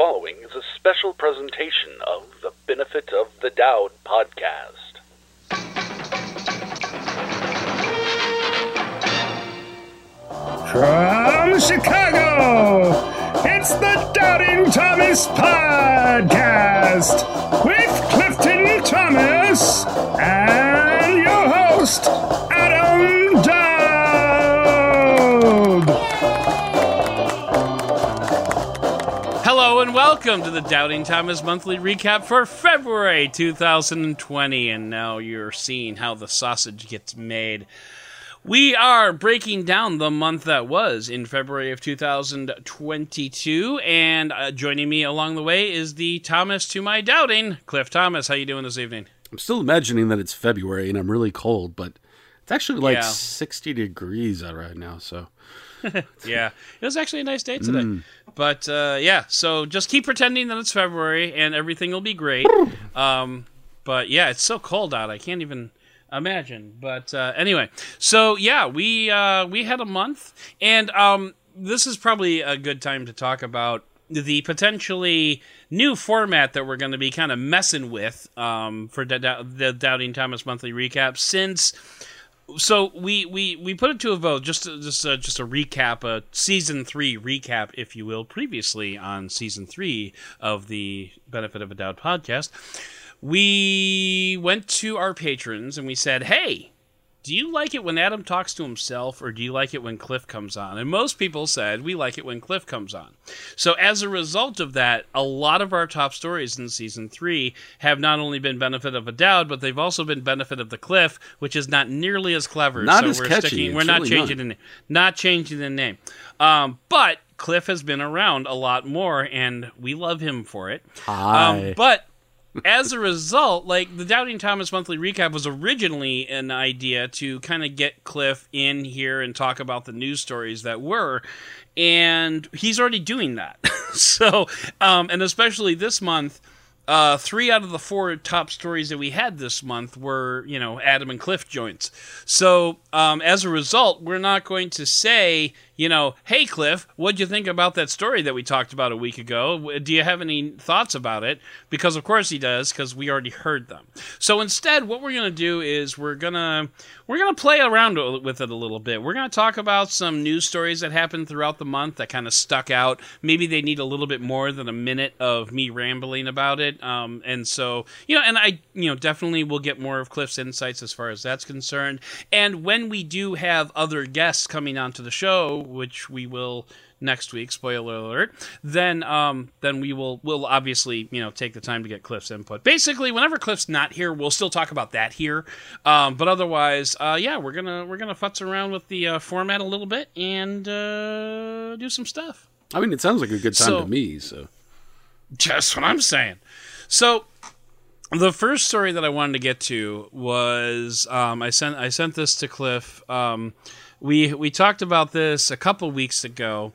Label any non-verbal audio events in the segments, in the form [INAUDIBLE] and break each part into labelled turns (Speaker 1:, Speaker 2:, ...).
Speaker 1: following is a special presentation of the Benefit of the Dowd podcast.
Speaker 2: From Chicago, it's the Doubting Thomas Podcast with Clifton Thomas and your host,
Speaker 3: welcome to the Doubting Thomas monthly recap for February 2020. And now you're seeing how the sausage gets made. We are breaking down the month that was in February of 2022, and uh, joining me along the way is the Thomas to my doubting, Cliff Thomas. How you doing this evening?
Speaker 4: I'm still imagining that it's February and I'm really cold, but it's actually like
Speaker 3: Yeah.
Speaker 4: 60 degrees out right now. So [LAUGHS]
Speaker 3: Yeah, it was actually a nice day today. But uh, yeah, so just keep pretending that it's February and everything will be great. Um, but yeah, it's so cold out. I can't even imagine. But uh, anyway, so yeah, we uh, we had a month, and um, this is probably a good time to talk about the potentially new format that we're going to be kind of messing with um, for the Doubting Thomas monthly recap since so we, we, we put it to a vote just just uh, just a recap a season three recap if you will previously on season three of the benefit of a doubt podcast. We went to our patrons and we said hey do you like it when Adam talks to himself or do you like it when Cliff comes on? And most people said we like it when Cliff comes on. So as a result of that, a lot of our top stories in season 3 have not only been benefit of a doubt, but they've also been benefit of the Cliff, which is not nearly as clever.
Speaker 4: Not
Speaker 3: so
Speaker 4: as
Speaker 3: we're
Speaker 4: catchy,
Speaker 3: sticking we're not
Speaker 4: really
Speaker 3: changing the name. Not changing the name. Um, but Cliff has been around a lot more and we love him for it.
Speaker 4: Hi.
Speaker 3: Um, but as a result, like the Doubting Thomas monthly recap was originally an idea to kind of get Cliff in here and talk about the news stories that were, and he's already doing that. [LAUGHS] so, um, and especially this month. Uh, three out of the four top stories that we had this month were, you know, Adam and Cliff joints. So, um, as a result, we're not going to say, you know, hey, Cliff, what'd you think about that story that we talked about a week ago? Do you have any thoughts about it? Because, of course, he does, because we already heard them. So, instead, what we're going to do is we're going to we're going to play around with it a little bit. We're going to talk about some news stories that happened throughout the month that kind of stuck out. Maybe they need a little bit more than a minute of me rambling about it. Um, and so, you know, and I, you know, definitely will get more of Cliff's insights as far as that's concerned. And when we do have other guests coming onto the show, which we will next week spoiler alert then um then we will will obviously you know take the time to get cliff's input basically whenever cliff's not here we'll still talk about that here um but otherwise uh yeah we're gonna we're gonna futz around with the uh, format a little bit and uh do some stuff
Speaker 4: I mean, it sounds like a good time
Speaker 3: so-
Speaker 4: to me. So
Speaker 3: just what I'm saying. So the first story that I wanted to get to was um, I sent I sent this to Cliff. Um, we we talked about this a couple weeks ago,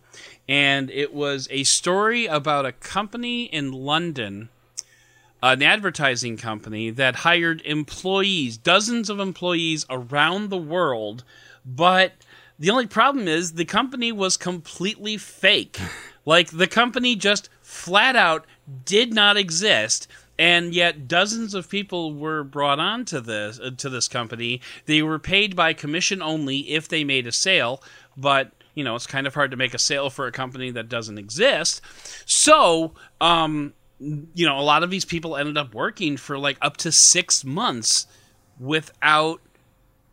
Speaker 3: and it was a story about a company in London, an advertising company that hired employees, dozens of employees around the world, but the only problem is the company was completely fake. [LAUGHS] Like the company just flat out did not exist and yet dozens of people were brought on to this uh, to this company. They were paid by commission only if they made a sale, but you know, it's kind of hard to make a sale for a company that doesn't exist. So, um you know, a lot of these people ended up working for like up to 6 months without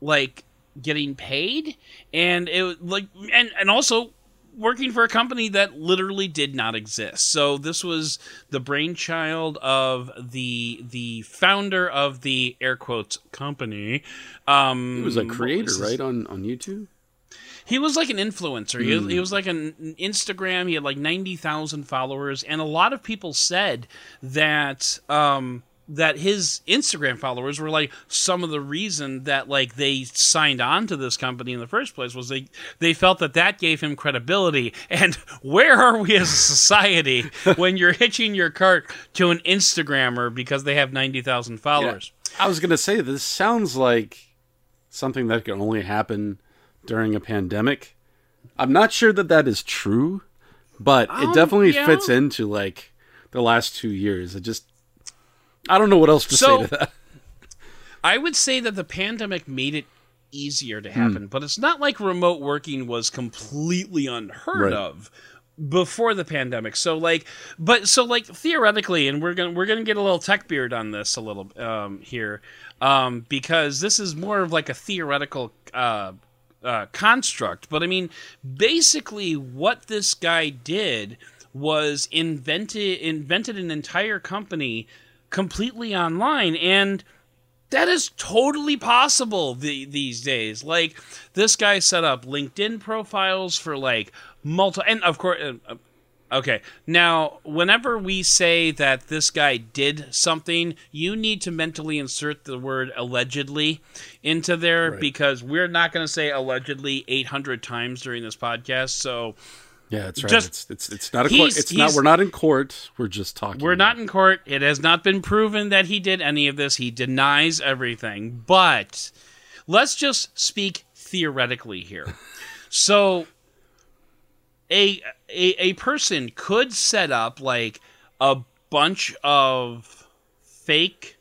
Speaker 3: like getting paid and it like and and also working for a company that literally did not exist. So this was the brainchild of the the founder of the air quotes company. Um
Speaker 4: he was a creator,
Speaker 3: was
Speaker 4: right, on, on YouTube?
Speaker 3: he was like an influencer. He, was, he was like an an Instagram. He had like ninety thousand followers, and a lot of people said that um, that his Instagram followers were like some of the reason that like they signed on to this company in the first place was they they felt that that gave him credibility. And [LAUGHS] where are we as a society [LAUGHS] when you're hitching your cart to an Instagrammer because they have ninety thousand followers?
Speaker 4: I was going to say, this sounds like something that can only happen during a pandemic. I'm not sure that that is true, but
Speaker 3: Um,
Speaker 4: it definitely
Speaker 3: yeah.
Speaker 4: fits into like the last two years. It just I don't know what else to
Speaker 3: So-
Speaker 4: say to that. [LAUGHS]
Speaker 3: I would say that the pandemic made it easier to happen, but it's not like remote working was completely unheard
Speaker 4: Right.
Speaker 3: of before the pandemic. So like but so like theoretically and we're going to we're going to get a little tech beard on this a little um here um because this is more of like a theoretical uh uh, construct. But I mean, basically, what this guy did was invented invented an entire company completely online, and that is totally possible the, these days. Like this guy set up LinkedIn profiles for like multi, and of course. Uh, uh, Okay. Now, whenever we say that this guy did something, you need to mentally insert the word allegedly into there
Speaker 4: Right.
Speaker 3: because we're not going to say allegedly 800 times during this podcast. So
Speaker 4: Yeah, it's right.
Speaker 3: Just-
Speaker 4: it's, it's it's not a court. It's not. We're not in court. We're just talking.
Speaker 3: we're not in court. It has not been proven that he did any of this. He denies everything. But let's just speak theoretically here. [LAUGHS] So a a, a person could set up like a bunch of fake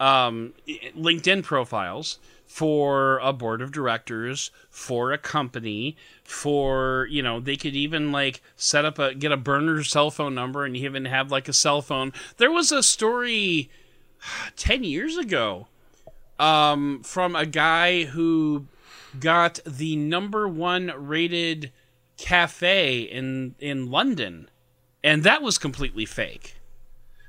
Speaker 3: um, LinkedIn profiles for a board of directors, for a company, for you know they could even like set up a get a burner cell phone number and even have like a cell phone. There was a story [SIGHS] ten years ago um, from a guy who got the number one rated cafe in in London, and that was completely fake.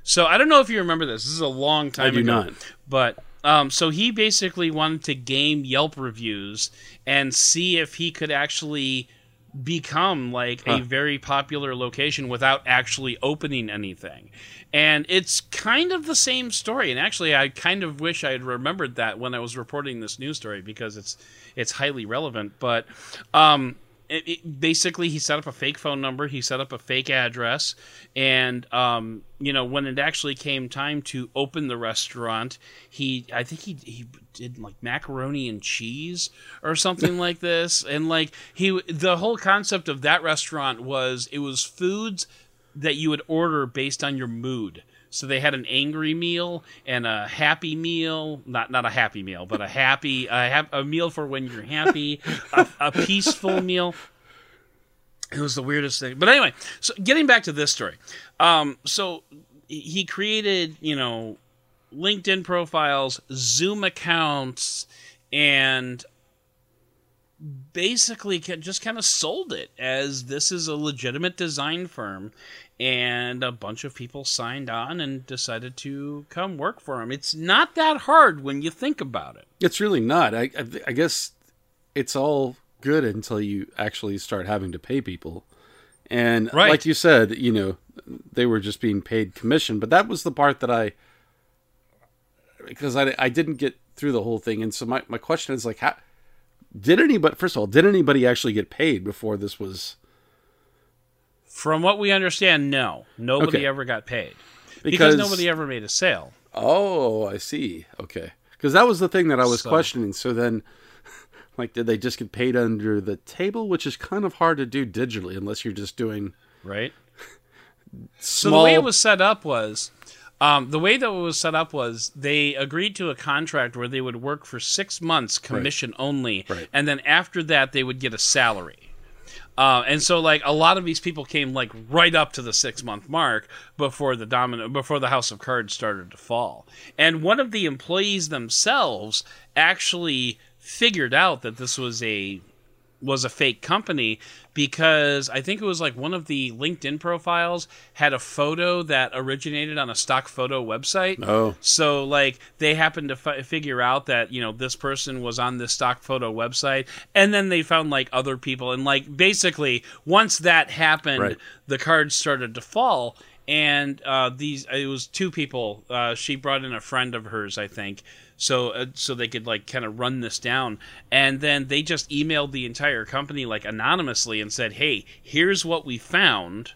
Speaker 3: So I don't know if you remember this. This is a long time
Speaker 4: I do
Speaker 3: ago.
Speaker 4: not.
Speaker 3: But um, so he basically wanted to game Yelp reviews and see if he could actually become like a very popular location without actually opening anything. And it's kind of the same story. And actually, I kind of wish I had remembered that when I was reporting this news story because it's it's highly relevant. But um, it, it, basically, he set up a fake phone number, he set up a fake address, and um, you know when it actually came time to open the restaurant, he I think he he did like macaroni and cheese or something like this, and like he the whole concept of that restaurant was it was foods that you would order based on your mood. So they had an angry meal and a happy meal, not not a happy meal, but a happy a, hap- a meal for when you're happy, a, a peaceful meal. It was the weirdest thing. But anyway, so getting back to this story. Um, so he created, you know, LinkedIn profiles, Zoom accounts, and basically just kind of sold it as this is a legitimate design firm and a bunch of people signed on and decided to come work for him. It's not that hard when you think about it.
Speaker 4: It's really not. I, I I guess it's all good until you actually start having to pay people. And
Speaker 3: Right.
Speaker 4: like you said, you know, they were just being paid commission, but that was the part that I because I I didn't get through the whole thing. And so my my question is like how did anybody first of all, did anybody actually get paid before this was
Speaker 3: From what we understand, no. Nobody
Speaker 4: Okay.
Speaker 3: ever got paid. Because,
Speaker 4: Because-
Speaker 3: nobody ever made a sale.
Speaker 4: Oh, I see. Okay. Because that was the thing that I was
Speaker 3: So-
Speaker 4: questioning. So then, [LAUGHS] like, did they just get paid under the table, which is kind of hard to do digitally unless you're just doing
Speaker 3: right? [LAUGHS] So the way it was set up was, um, the way that it was set up was they agreed to a contract where they would work for six months, commission only,
Speaker 4: Right.
Speaker 3: and then after that they would get a salary. Uh, and so, like a lot of these people came like right up to the six month mark before the domino before the house of cards started to fall. And one of the employees themselves actually figured out that this was a was a fake company because I think it was like one of the LinkedIn profiles had a photo that originated on a stock photo website.
Speaker 4: Oh.
Speaker 3: So like they happened to fi- figure out that you know this person was on this stock photo website, and then they found like other people, and like basically once that happened,
Speaker 4: Right.
Speaker 3: the cards started to fall. And uh, these, it was two people. Uh, she brought in a friend of hers, I think, so uh, so they could like kind of run this down. And then they just emailed the entire company like anonymously and said, "Hey, here's what we found."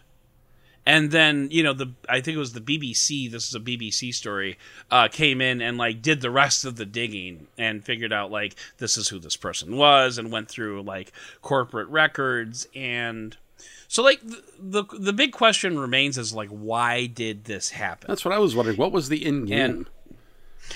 Speaker 3: and then you know the I think it was the BBC. This is a BBC story. Uh, came in and like did the rest of the digging and figured out like this is who this person was and went through like corporate records and So like the, the the big question remains is like why did this happen?
Speaker 4: That's what I was wondering. What was the end game?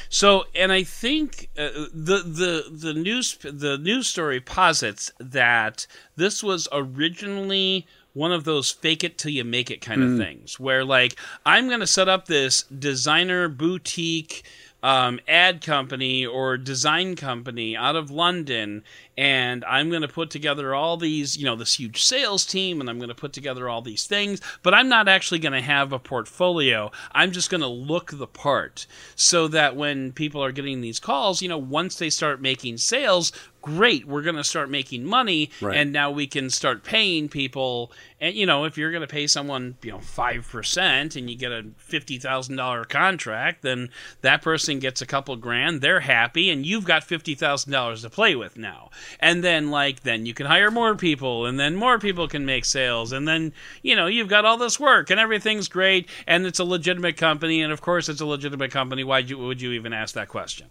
Speaker 3: So, and I think uh, the the the news the news story posits that this was originally one of those fake it till you make it kind of things, where like I'm going to set up this designer boutique um, ad company or design company out of London, and I'm going to put together all these, you know, this huge sales team, and I'm going to put together all these things, but I'm not actually going to have a portfolio. I'm just going to look the part so that when people are getting these calls, you know, once they start making sales, great, we're going to start making money,
Speaker 4: Right.
Speaker 3: and now we can start paying people. And, you know, if you're going to pay someone, you know, 5% and you get a $50,000 contract, then that person gets a couple grand, they're happy, and you've got $50,000 to play with now. And then, like, then you can hire more people, and then more people can make sales, and then, you know, you've got all this work, and everything's great, and it's a legitimate company, and of course it's a legitimate company. Why would you even ask that question?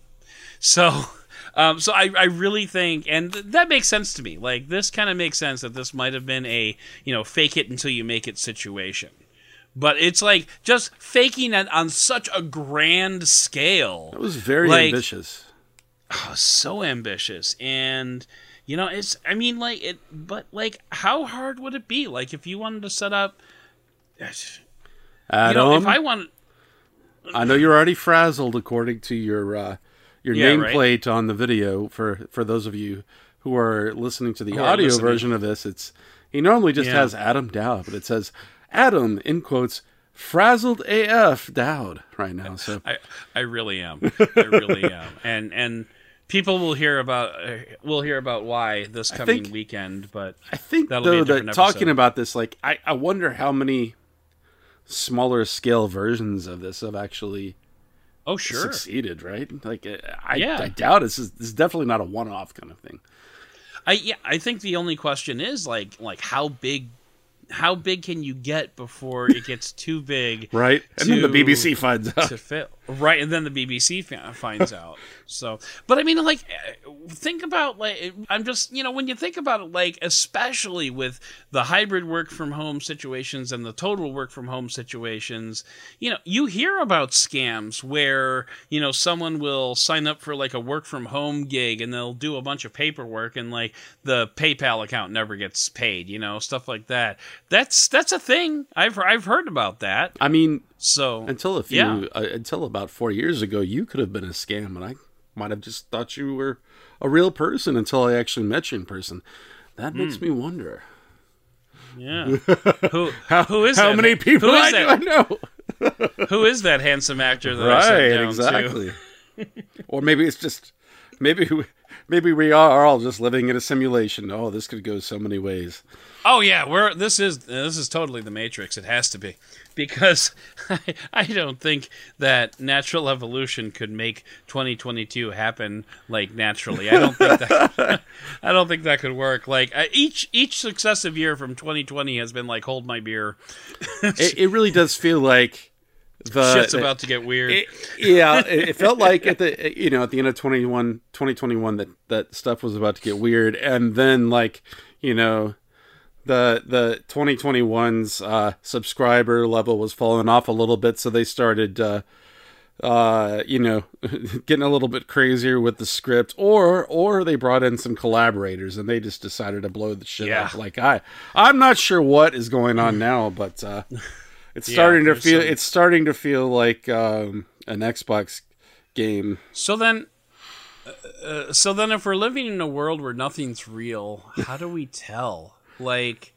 Speaker 3: So, [LAUGHS] um, so I, I really think, and th- that makes sense to me. Like this kind of makes sense that this might have been a you know fake it until you make it situation. But it's like just faking it on such a grand scale.
Speaker 4: That was very
Speaker 3: Like-
Speaker 4: ambitious. [SIGHS]
Speaker 3: Oh, so ambitious, and you know it's. I mean, like it, but like, how hard would it be? Like if you wanted to set up, [SIGHS] you
Speaker 4: Adam,
Speaker 3: know, if I wanted.
Speaker 4: I know you're already frazzled according to your uh, your
Speaker 3: Yeah, right.
Speaker 4: nameplate on the video. For for those of you who are listening to the
Speaker 3: are
Speaker 4: audio
Speaker 3: listening.
Speaker 4: version of this, it's he normally just
Speaker 3: Yeah.
Speaker 4: has Adam Dowd, but it says Adam in quotes frazzled AF Dowd right now. So
Speaker 3: I, I really am. I really [LAUGHS] am. And and people will hear about uh, will hear about why this coming
Speaker 4: think-
Speaker 3: weekend. But
Speaker 4: I think
Speaker 3: That'll be a
Speaker 4: though that
Speaker 3: different
Speaker 4: talking about this, like I, I wonder how many smaller scale versions of this have actually
Speaker 3: oh sure,
Speaker 4: succeeded. Right? Like uh, I,
Speaker 3: Yeah.
Speaker 4: I doubt it's is this is definitely not a one off kind of thing.
Speaker 3: I yeah. I think the only question is like like how big. How big can you get before it gets too big? [LAUGHS]
Speaker 4: Right? And then the BBC finds out.
Speaker 3: to fail. Right, and then the BBC finds [LAUGHS] out. So, but I mean, like, think about like I'm just you know when you think about it, like especially with the hybrid work from home situations and the total work from home situations, you know, you hear about scams where you know someone will sign up for like a work from home gig and they'll do a bunch of paperwork and like the PayPal account never gets paid, you know, stuff like that. That's that's a thing. I've I've heard about that.
Speaker 4: I mean,
Speaker 3: So
Speaker 4: until a few,
Speaker 3: Yeah.
Speaker 4: uh, until about four years ago, you could have been a scam, and I might have just thought you were a real person until I actually met you in person. That makes
Speaker 3: Hmm.
Speaker 4: me wonder
Speaker 3: Yeah. [LAUGHS] Who
Speaker 4: how
Speaker 3: who is that?
Speaker 4: how
Speaker 3: that?
Speaker 4: many people
Speaker 3: Who
Speaker 4: I,
Speaker 3: is
Speaker 4: do? I know. [LAUGHS]
Speaker 3: Who is that handsome actor that I sat
Speaker 4: Right,
Speaker 3: down to?
Speaker 4: exactly. [LAUGHS] or maybe it's just maybe we- maybe we are all just living in a simulation. Oh, this could go so many ways.
Speaker 3: Oh yeah, we're this is this is totally the Matrix. It has to be because [LAUGHS] I, I don't think that natural evolution could make 2022 happen like naturally. I don't think that [LAUGHS] I don't think that could work. Like uh, each each successive year from 2020 has been like hold my beer. [LAUGHS]
Speaker 4: It, it really does feel like the
Speaker 3: Shit's about to get weird.
Speaker 4: It, yeah, it, it felt like at the you know at the end of 21, 2021 that that stuff was about to get weird, and then like you know the the 2021's uh, subscriber level was falling off a little bit, so they started. Uh, uh you know [LAUGHS] getting a little bit crazier with the script or or they brought in some collaborators and they just decided to blow the shit
Speaker 3: Yeah.
Speaker 4: up like i i'm not sure what is going on now but uh [LAUGHS] it's
Speaker 3: Yeah,
Speaker 4: starting to feel
Speaker 3: some-
Speaker 4: it's starting to feel like um an xbox game
Speaker 3: So then, uh, so then, if we're living in a world where nothing's real, how do we tell? Like,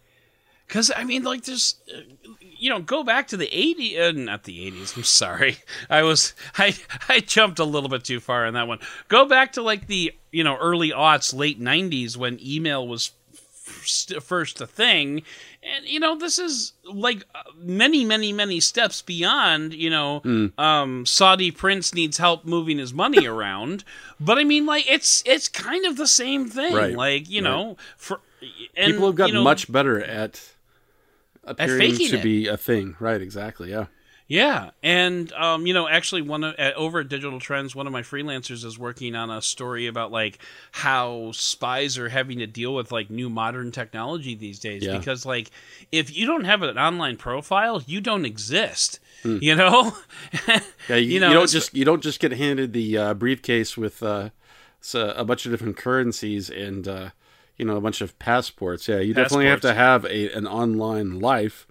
Speaker 3: because I mean, like, there's, uh, you know, go back to the '80s, uh, not the '80s. I'm sorry, I was, I, I jumped a little bit too far on that one. Go back to like the, you know, early aughts, late '90s when email was first, first a thing and you know this is like uh, many many many steps beyond you know um saudi prince needs help moving his money around but i mean like it's it's kind of the same thing
Speaker 4: Right.
Speaker 3: like you know for and,
Speaker 4: people have gotten
Speaker 3: you know,
Speaker 4: much better at appearing
Speaker 3: faking
Speaker 4: to
Speaker 3: it.
Speaker 4: be a thing right exactly yeah
Speaker 3: Yeah, and um, you know, actually, one of, uh, over at Digital Trends, one of my freelancers is working on a story about like how spies are having to deal with like new modern technology these days.
Speaker 4: Yeah.
Speaker 3: Because like, if you don't have an online profile, you don't exist.
Speaker 4: Hmm.
Speaker 3: You know. [LAUGHS]
Speaker 4: Yeah, [LAUGHS] you,
Speaker 3: You know,
Speaker 4: you don't just you don't just get handed the uh, briefcase with uh, a bunch of different currencies and uh, you know a bunch of passports. Yeah, you definitely have to have a an online life,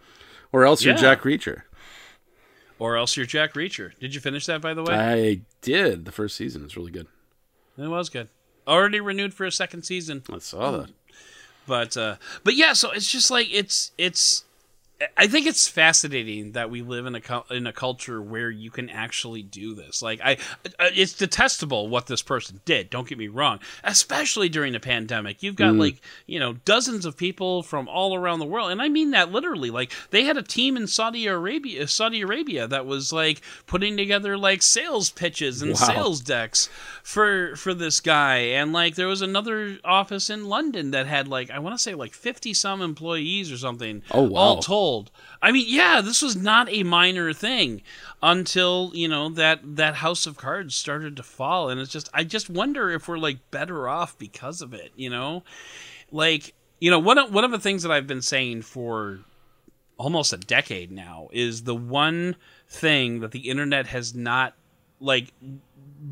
Speaker 4: or else you're Jack Reacher.
Speaker 3: or else you're Jack Reacher. Did you finish that, by the way?
Speaker 4: I did the first season. It's really good.
Speaker 3: it was good. Already renewed for a second season.
Speaker 4: I saw that.
Speaker 3: but uh but yeah so it's just like it's it's I think it's fascinating that we live in a in a culture where you can actually do this. Like I, uh, it's detestable what this person did. Don't get me wrong, especially during the pandemic. You've got like you know dozens of people from all around the world, and I mean that literally. Like they had a team in Saudi Arabia, Saudi Arabia that was like putting together like sales pitches and
Speaker 4: Wow.
Speaker 3: sales decks for for this guy, and like there was another office in London that had like I want to say like fifty some employees or something.
Speaker 4: Oh, wow.
Speaker 3: All told, I mean, yeah, this was not a minor thing until you know that that House of Cards started to fall, and it's just I just wonder if we're like better off because of it. You know, like you know one of, one of the things that I've been saying for almost a decade now is the one thing that the internet has not like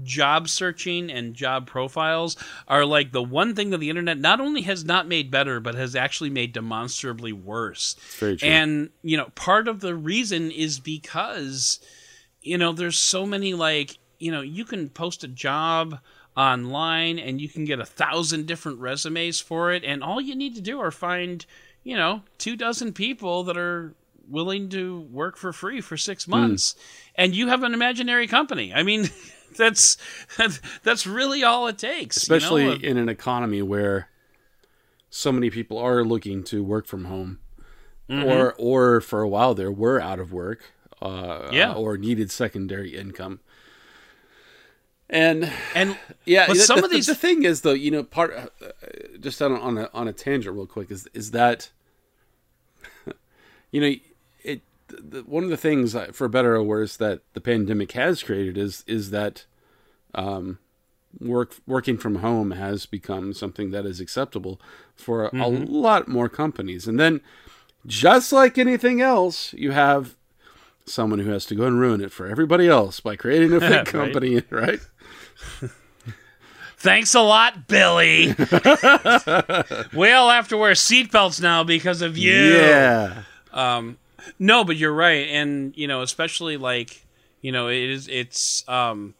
Speaker 3: job searching and job profiles are like the one thing that the internet not only has not made better but has actually made demonstrably worse.
Speaker 4: Very true.
Speaker 3: and you know part of the reason is because you know there's so many like you know you can post a job online and you can get a thousand different resumes for it and all you need to do are find you know two dozen people that are willing to work for free for six hmm. months. And you have an imaginary company. I mean [LAUGHS] [LAUGHS] that's that's really all it takes you know?
Speaker 4: especially in an economy where so many people are looking to work from home,
Speaker 3: Mm-hmm.
Speaker 4: or or for a while there were out of work, uh,
Speaker 3: Yeah.
Speaker 4: or needed secondary income. And
Speaker 3: and [SIGHS]
Speaker 4: yeah,
Speaker 3: But
Speaker 4: the,
Speaker 3: some of these-
Speaker 4: the thing is though, you know, part uh, just on a, on a on a tangent real quick is is that [LAUGHS] you know it the, one of the things uh, for better or worse that the pandemic has created is is that um work working from home has become something that is acceptable for a, a
Speaker 3: Mm-hmm.
Speaker 4: lot more companies and then just like anything else you have someone who has to go and ruin it for everybody else by creating a [LAUGHS] fake
Speaker 3: Right.
Speaker 4: company [LAUGHS] right
Speaker 3: Thanks a lot, Billy. [LAUGHS] we all have to wear seatbelts now because of you.
Speaker 4: yeah
Speaker 3: Um, no, but you're right, and you know, especially like you know, it is it's um,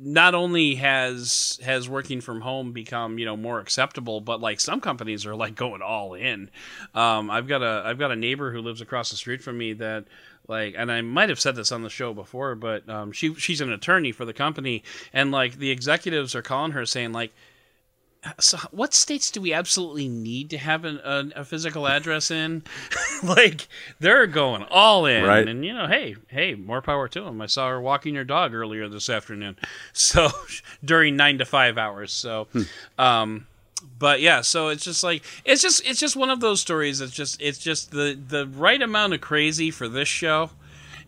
Speaker 3: not only has has working from home become you know more acceptable, but like some companies are like going all in. Um, I've got a I've got a neighbor who lives across the street from me that like and I might have said this on the show before, but um, she she's an attorney for the company, and like the executives are calling her saying like so what states do we absolutely need to have an, a, a physical address in? [LAUGHS] Like they're going all in.
Speaker 4: Right.
Speaker 3: and you know hey hey more power to them i saw her walking her dog earlier this afternoon. [LAUGHS] So during nine to five hours. So um but yeah so it's just like it's just it's just one of those stories it's just it's just the the right amount of crazy for this show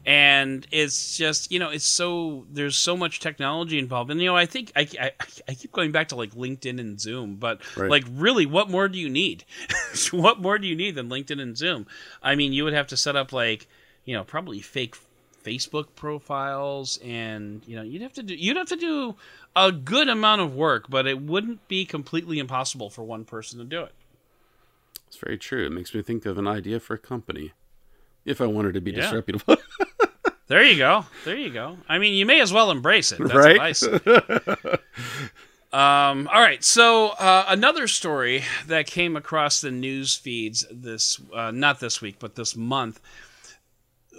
Speaker 3: and it's just you know it's so there's so much technology involved and you know i think i, I, I keep going back to like linkedin and zoom but
Speaker 4: Right.
Speaker 3: like really what more do you need [LAUGHS] what more do you need than linkedin and zoom i mean you would have to set up like you know probably fake facebook profiles and you know you'd have to do you'd have to do a good amount of work but it wouldn't be completely impossible for one person to do it
Speaker 4: It's very true. It makes me think of an idea for a company. If I wanted to be
Speaker 3: Yeah.
Speaker 4: disreputable. [LAUGHS]
Speaker 3: there you go. There you go. I mean you may as well embrace it. That's
Speaker 4: Right?
Speaker 3: i say. Um, all right, so uh, another story that came across the news feeds this uh, not this week, but this month.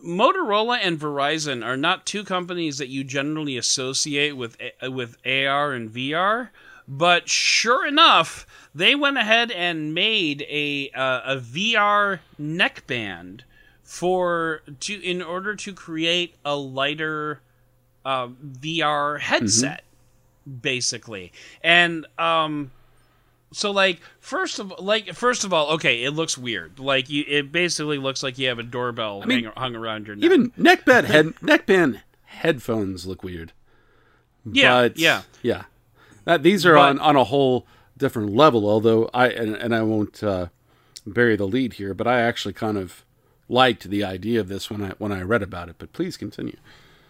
Speaker 3: Motorola and Verizon are not two companies that you generally associate with with AR and VR, but sure enough, they went ahead and made a uh, a VR neckband for to in order to create a lighter uh, VR headset basically. And um so like first of like first of all, okay, it looks weird. Like you, it basically looks like you have a doorbell
Speaker 4: mean,
Speaker 3: hang, hung around your neck.
Speaker 4: Even neckband head neckband headphones look weird.
Speaker 3: yeah,
Speaker 4: but,
Speaker 3: yeah.
Speaker 4: yeah. Uh, these are
Speaker 3: But-
Speaker 4: on on a whole different level. Although I and, and I won't uh, bury the lead here, but I actually kind of liked the idea of this when I when I read about it. But please continue.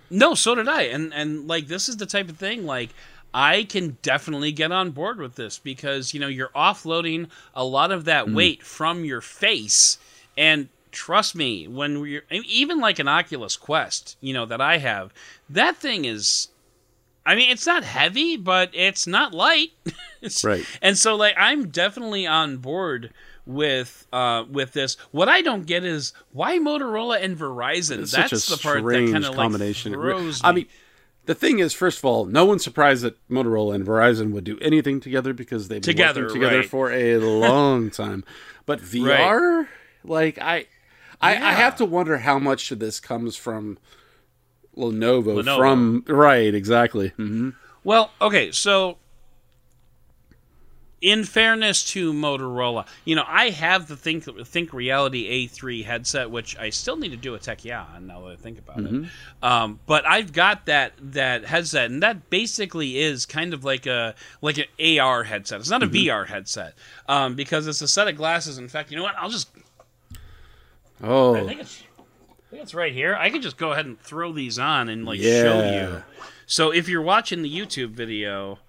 Speaker 3: No, so did I. And and like this is the type of thing like I can definitely get on board with this because you know you're offloading a lot of that mm. weight from your face and trust me when we're even like an Oculus Quest, you know that I have, that thing is I mean it's not heavy, but it's not light. [LAUGHS]
Speaker 4: Right.
Speaker 3: And so like I'm definitely on board with uh with this. What I don't get is why Motorola and Verizon.
Speaker 4: It's
Speaker 3: That's the part that kind of like
Speaker 4: combination.
Speaker 3: Throws
Speaker 4: I mean, the thing is, first of all, no one's surprised that Motorola and Verizon would do anything together because they've been
Speaker 3: Together,
Speaker 4: working together
Speaker 3: right.
Speaker 4: for a long time. But [LAUGHS] VR, like I, I, I have to wonder how much of this comes from Lenovo,
Speaker 3: Lenovo.
Speaker 4: from right, exactly. hmm
Speaker 3: Well, okay, so in fairness to Motorola, you know, I have the Think Think Reality A3 headset, which I still need to do a tech yeah on now that I think about it. Um, but I've got that that headset, and that basically is kind of like a like an AR headset. It's not a VR headset um, because it's a set of glasses. In fact, you know what? I'll just I
Speaker 4: Oh,
Speaker 3: think it's I think it's right here. I could just go ahead and throw these on and like show you. So if you're watching the YouTube video,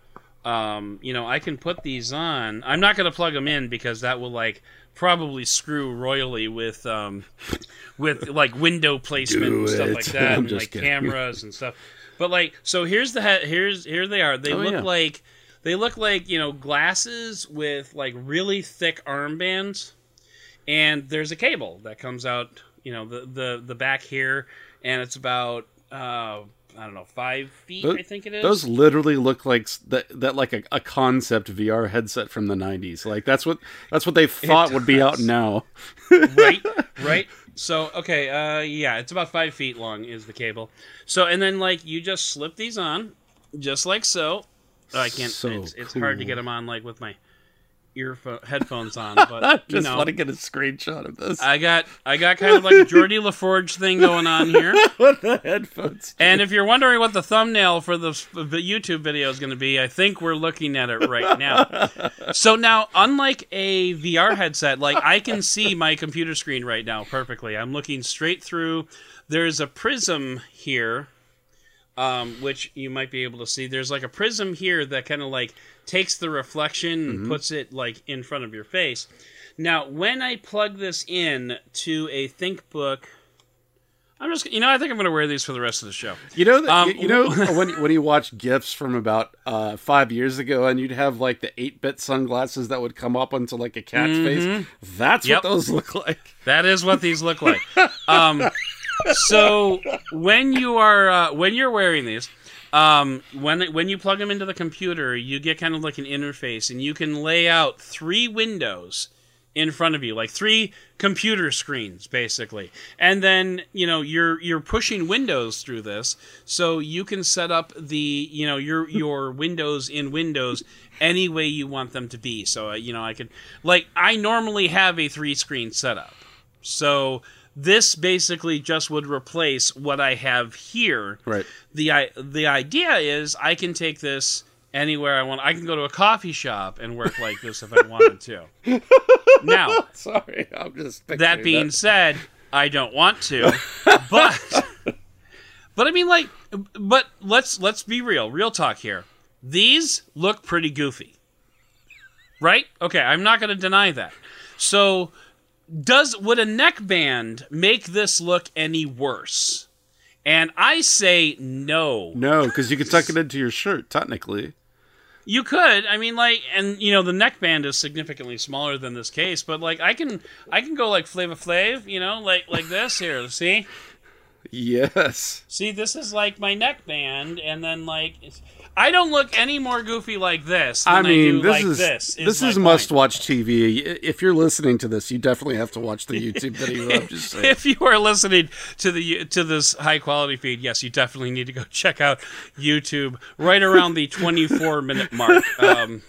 Speaker 3: um, you know, I can put these on. I'm not going to plug them in because that will like probably screw royally with um [LAUGHS] with like window placement and stuff like [LAUGHS] that
Speaker 4: I'm
Speaker 3: and like
Speaker 4: kidding. [LAUGHS]
Speaker 3: cameras and stuff. But like so here's the he- here's here they are. They
Speaker 4: Oh,
Speaker 3: look
Speaker 4: yeah.
Speaker 3: like they look like, you know, glasses with like really thick armbands and there's a cable that comes out you know the the the back here and it's about uh i don't know five feet
Speaker 4: Tho-
Speaker 3: i think it is?
Speaker 4: those literally look like that, that like a, a concept VR headset from the '90s. Like that's what that's what they thought would be out now. [LAUGHS]
Speaker 3: right [LAUGHS] right? So okay uh yeah it's about five feet long is the cable. So and then like you just slip these on just like so. I can't
Speaker 4: So
Speaker 3: it's, it's hard to get them on like with my earphone headphones on [LAUGHS] but you
Speaker 4: Just
Speaker 3: know
Speaker 4: want to get a screenshot of this
Speaker 3: i got i got kind of like a Geordi La Forge thing going on here [LAUGHS]
Speaker 4: with the headphones.
Speaker 3: And if you're wondering what the thumbnail for the, the YouTube video is going to be, I think we're looking at it right now. [LAUGHS] so now, unlike a VR headset, like I can see my computer screen right now perfectly. I'm looking straight through. There's a prism here, um, which you might be able to see. There's like a prism here that kind of like takes the reflection and puts it like in front of your face. Now, when I plug this in to a ThinkBook, I'm just you know I think I'm going to wear these for the rest of the show.
Speaker 4: You know, that,
Speaker 3: Um,
Speaker 4: you, you know [LAUGHS] when when you watch gifs from about uh, five years ago, and you'd have like the eight bit sunglasses that would come up onto like a cat's face. That's
Speaker 3: Mm-hmm. Yep.
Speaker 4: what those [LAUGHS] look like.
Speaker 3: That is what these look like. [LAUGHS] Um, so when you are uh, when you're wearing these, um, when when you plug them into the computer, you get kind of like an interface, and you can lay out three windows in front of you, like three computer screens, basically. And then you know you're you're pushing windows through this, so you can set up the you know your your windows in Windows any way you want them to be. So uh, you know I could like I normally have a three screen setup. So this basically just would replace what I have here.
Speaker 4: Right.
Speaker 3: The the idea is I can take this anywhere I want. I can go to a coffee shop and work like this if I [LAUGHS] wanted to. Now, [LAUGHS]
Speaker 4: Sorry, I'm just
Speaker 3: that being said, I don't want to. [LAUGHS] But but I mean like but let's let's be real. Real talk here. These look pretty goofy. Right? Okay, I'm not going to deny that. So does would a neckband make this look any worse? And I say no.
Speaker 4: No, because you could tuck it into your shirt technically.
Speaker 3: You could. I mean, like, and you know, the neckband is significantly smaller than this case, but like, I can, I can go like Flava Flav, you know, like like this here. See, [LAUGHS]
Speaker 4: Yes.
Speaker 3: see, this is like my neckband, and then like, it's, I don't look any more goofy like this.
Speaker 4: I
Speaker 3: I,
Speaker 4: mean,
Speaker 3: do
Speaker 4: this
Speaker 3: like
Speaker 4: is
Speaker 3: this.
Speaker 4: this
Speaker 3: my
Speaker 4: is
Speaker 3: point.
Speaker 4: must-watch TV. If you're listening to this, you definitely have to watch the YouTube video. I'm just [LAUGHS] saying.
Speaker 3: If you are listening to the to this high quality feed, yes, you definitely need to go [LAUGHS] check out YouTube right around the 24 minute [LAUGHS] mark. Um,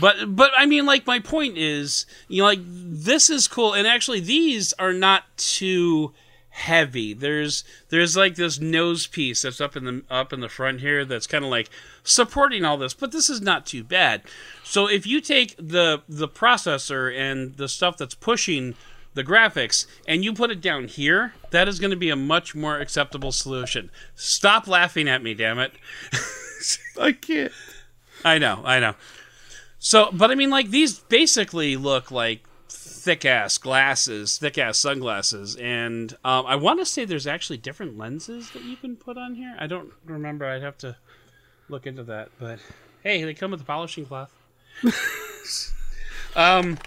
Speaker 3: But but I mean, like my point is, you know, like this is cool, and actually these are not too heavy. There's there's like this nose piece that's up in the up in the front here that's kind of like supporting all this, but this is not too bad. So if you take the the processor and the stuff that's pushing the graphics and you put it down here, that is going to be a much more acceptable solution. Stop laughing at me, damn it. [LAUGHS]
Speaker 4: I can't.
Speaker 3: I know, I know. So, but I mean, like these basically look like thick ass glasses, thick ass sunglasses, and um, I want to say there's actually different lenses that you can put on here. I don't remember. I'd have to look into that. But hey, they come with a polishing cloth. [LAUGHS] um,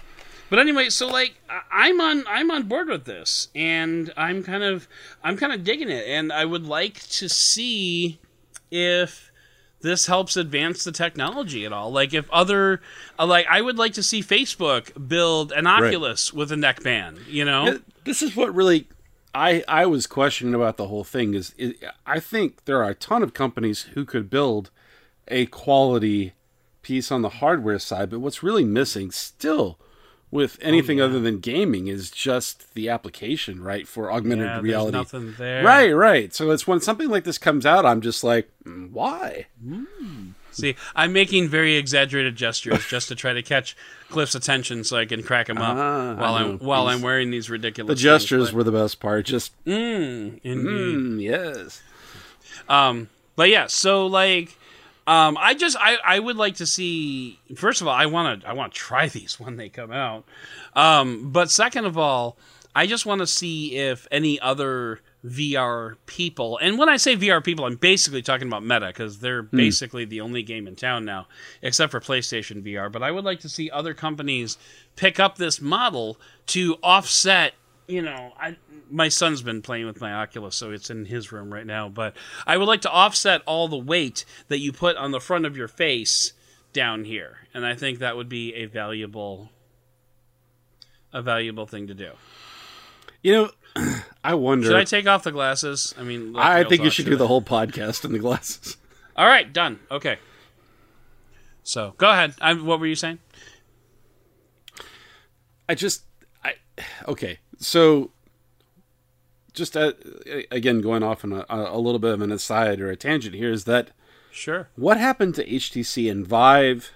Speaker 3: but anyway, so like I'm on I'm on board with this, and I'm kind of I'm kind of digging it, and I would like to see if this helps advance the technology at all. Like if other uh, like I would like to see Facebook build an Oculus with a neckband. you know?
Speaker 4: This is what really I I was questioning about the whole thing is, is I think there are a ton of companies who could build a quality piece on the hardware side, but what's really missing still with anything other than gaming is just the application, right? For augmented
Speaker 3: Yeah, there's
Speaker 4: reality.
Speaker 3: nothing there.
Speaker 4: Right, right. So it's when something like this comes out, I'm just like, "Mm, why?
Speaker 3: See, I'm making very exaggerated gestures just to try to catch Cliff's attention so I can crack him up
Speaker 4: Ah,
Speaker 3: while I'm while I'm wearing these ridiculous.
Speaker 4: The gestures
Speaker 3: things,
Speaker 4: were the best part. Just
Speaker 3: Mm, indeed.
Speaker 4: mm, yes.
Speaker 3: Um, but yeah, so like, um, I just I, I would like to see. First of all, I want to I want to try [LAUGHS] these when they come out. Um, but second of all, I just want to see if any other VR people, and when I say VR people, I'm basically talking about Meta because they're basically the only game in town now, except for PlayStation VR. But I would like to see other companies pick up this model to offset you know, I my son's been playing with my Oculus, so it's in his room right now. But I would like to offset all the weight that you put on the front of your face down here, and I think that would be a valuable, a valuable thing to do.
Speaker 4: You know, I wonder.
Speaker 3: Should I take off the glasses? I mean,
Speaker 4: I think you should do
Speaker 3: it.
Speaker 4: the whole podcast in the glasses.
Speaker 3: All right, done. Okay. So go ahead. I, what were you saying?
Speaker 4: I just, I, okay. So, just uh, again, going off on a, a little bit of an aside or a tangent here is that
Speaker 3: Sure.
Speaker 4: what happened to HTC and Vive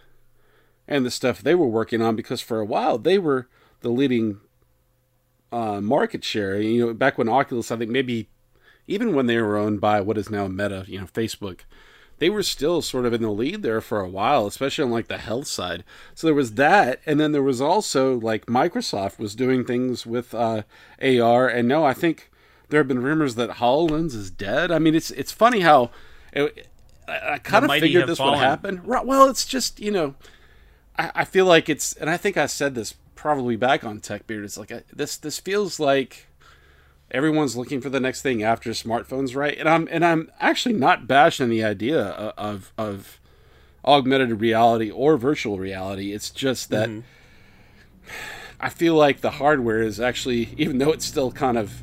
Speaker 4: and the stuff they were working on? Because for a while they were the leading uh, market share. You know, back when Oculus, I think maybe even when they were owned by what is now Meta, you know, Facebook, they were still sort of in the lead there for a while, especially on like the health side. So there was that, and then there was also like Microsoft was doing things with uh, AR, and no, I think there have been rumors that Hololens is dead. I mean, it's it's funny how. It, I, I kind of figured this
Speaker 3: fallen.
Speaker 4: would happen. Right, Well, it's just you know, I, I feel like it's, and I think I said this probably back on TechBeard. It's like I, this. This feels like everyone's looking for the next thing after smartphones, right? And I'm and I'm actually not bashing the idea of of, augmented reality or virtual reality. It's just that mm-hmm. I feel like the hardware is actually, even though it's still kind of,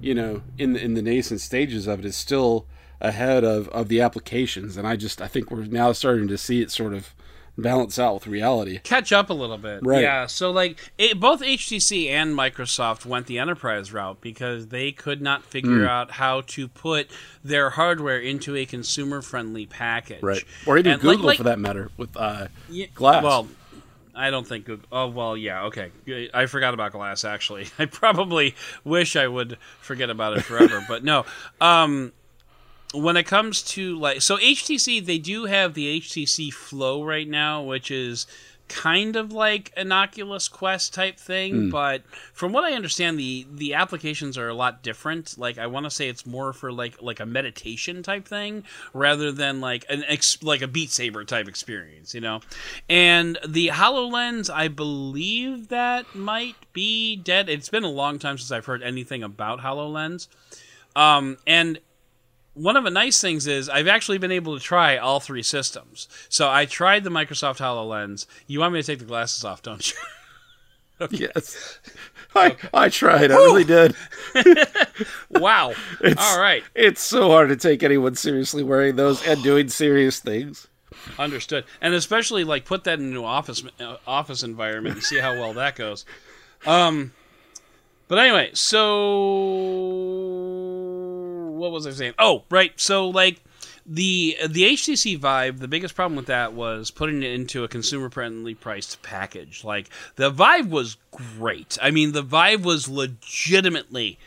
Speaker 4: you know, in the, in the nascent stages of it, is still ahead of of the applications. And I just I think we're now starting to see it sort of balance out with reality.
Speaker 3: catch up a little bit.
Speaker 4: Right.
Speaker 3: Yeah. So like it, both HTC and Microsoft went the enterprise route because they could not figure
Speaker 4: Hmm.
Speaker 3: out how to put their hardware into a consumer friendly package. Right.
Speaker 4: Or even
Speaker 3: And, like-
Speaker 4: Google
Speaker 3: like-
Speaker 4: for that matter with uh,
Speaker 3: Yeah,
Speaker 4: Glass.
Speaker 3: Well, I don't think Google. Oh well, yeah, okay. I forgot about Glass. Actually, [LAUGHS] I probably wish I would forget about it forever. but no. Um, when it comes to like, so HTC, they do have the HTC Flow right now, which is kind of like an Oculus Quest type thing. But from what I understand, the the applications are a lot different. Like, I want to say it's more for like like a meditation type thing rather than like an ex, like a Beat Saber type experience, you know. And the Hololens, I believe that might be dead. It's been a long time since I've heard anything about Hololens. Um, and one of the nice things is I've actually been able to try all three systems. So I tried the Microsoft HoloLens. You want me to take the glasses off, don't you? [LAUGHS]
Speaker 4: yes, I I tried. I really did. [LAUGHS]
Speaker 3: wow. [LAUGHS] all right.
Speaker 4: It's so hard to take anyone seriously wearing those and doing serious things.
Speaker 3: Understood. And especially like put that into office uh, office environment and see how well that goes. Um, but anyway, so what was I saying? Oh, right. So like the the HTC Vive, the biggest problem with that was putting it into a consumer friendly priced package. Like the Vive was great. I mean, the Vive was legitimately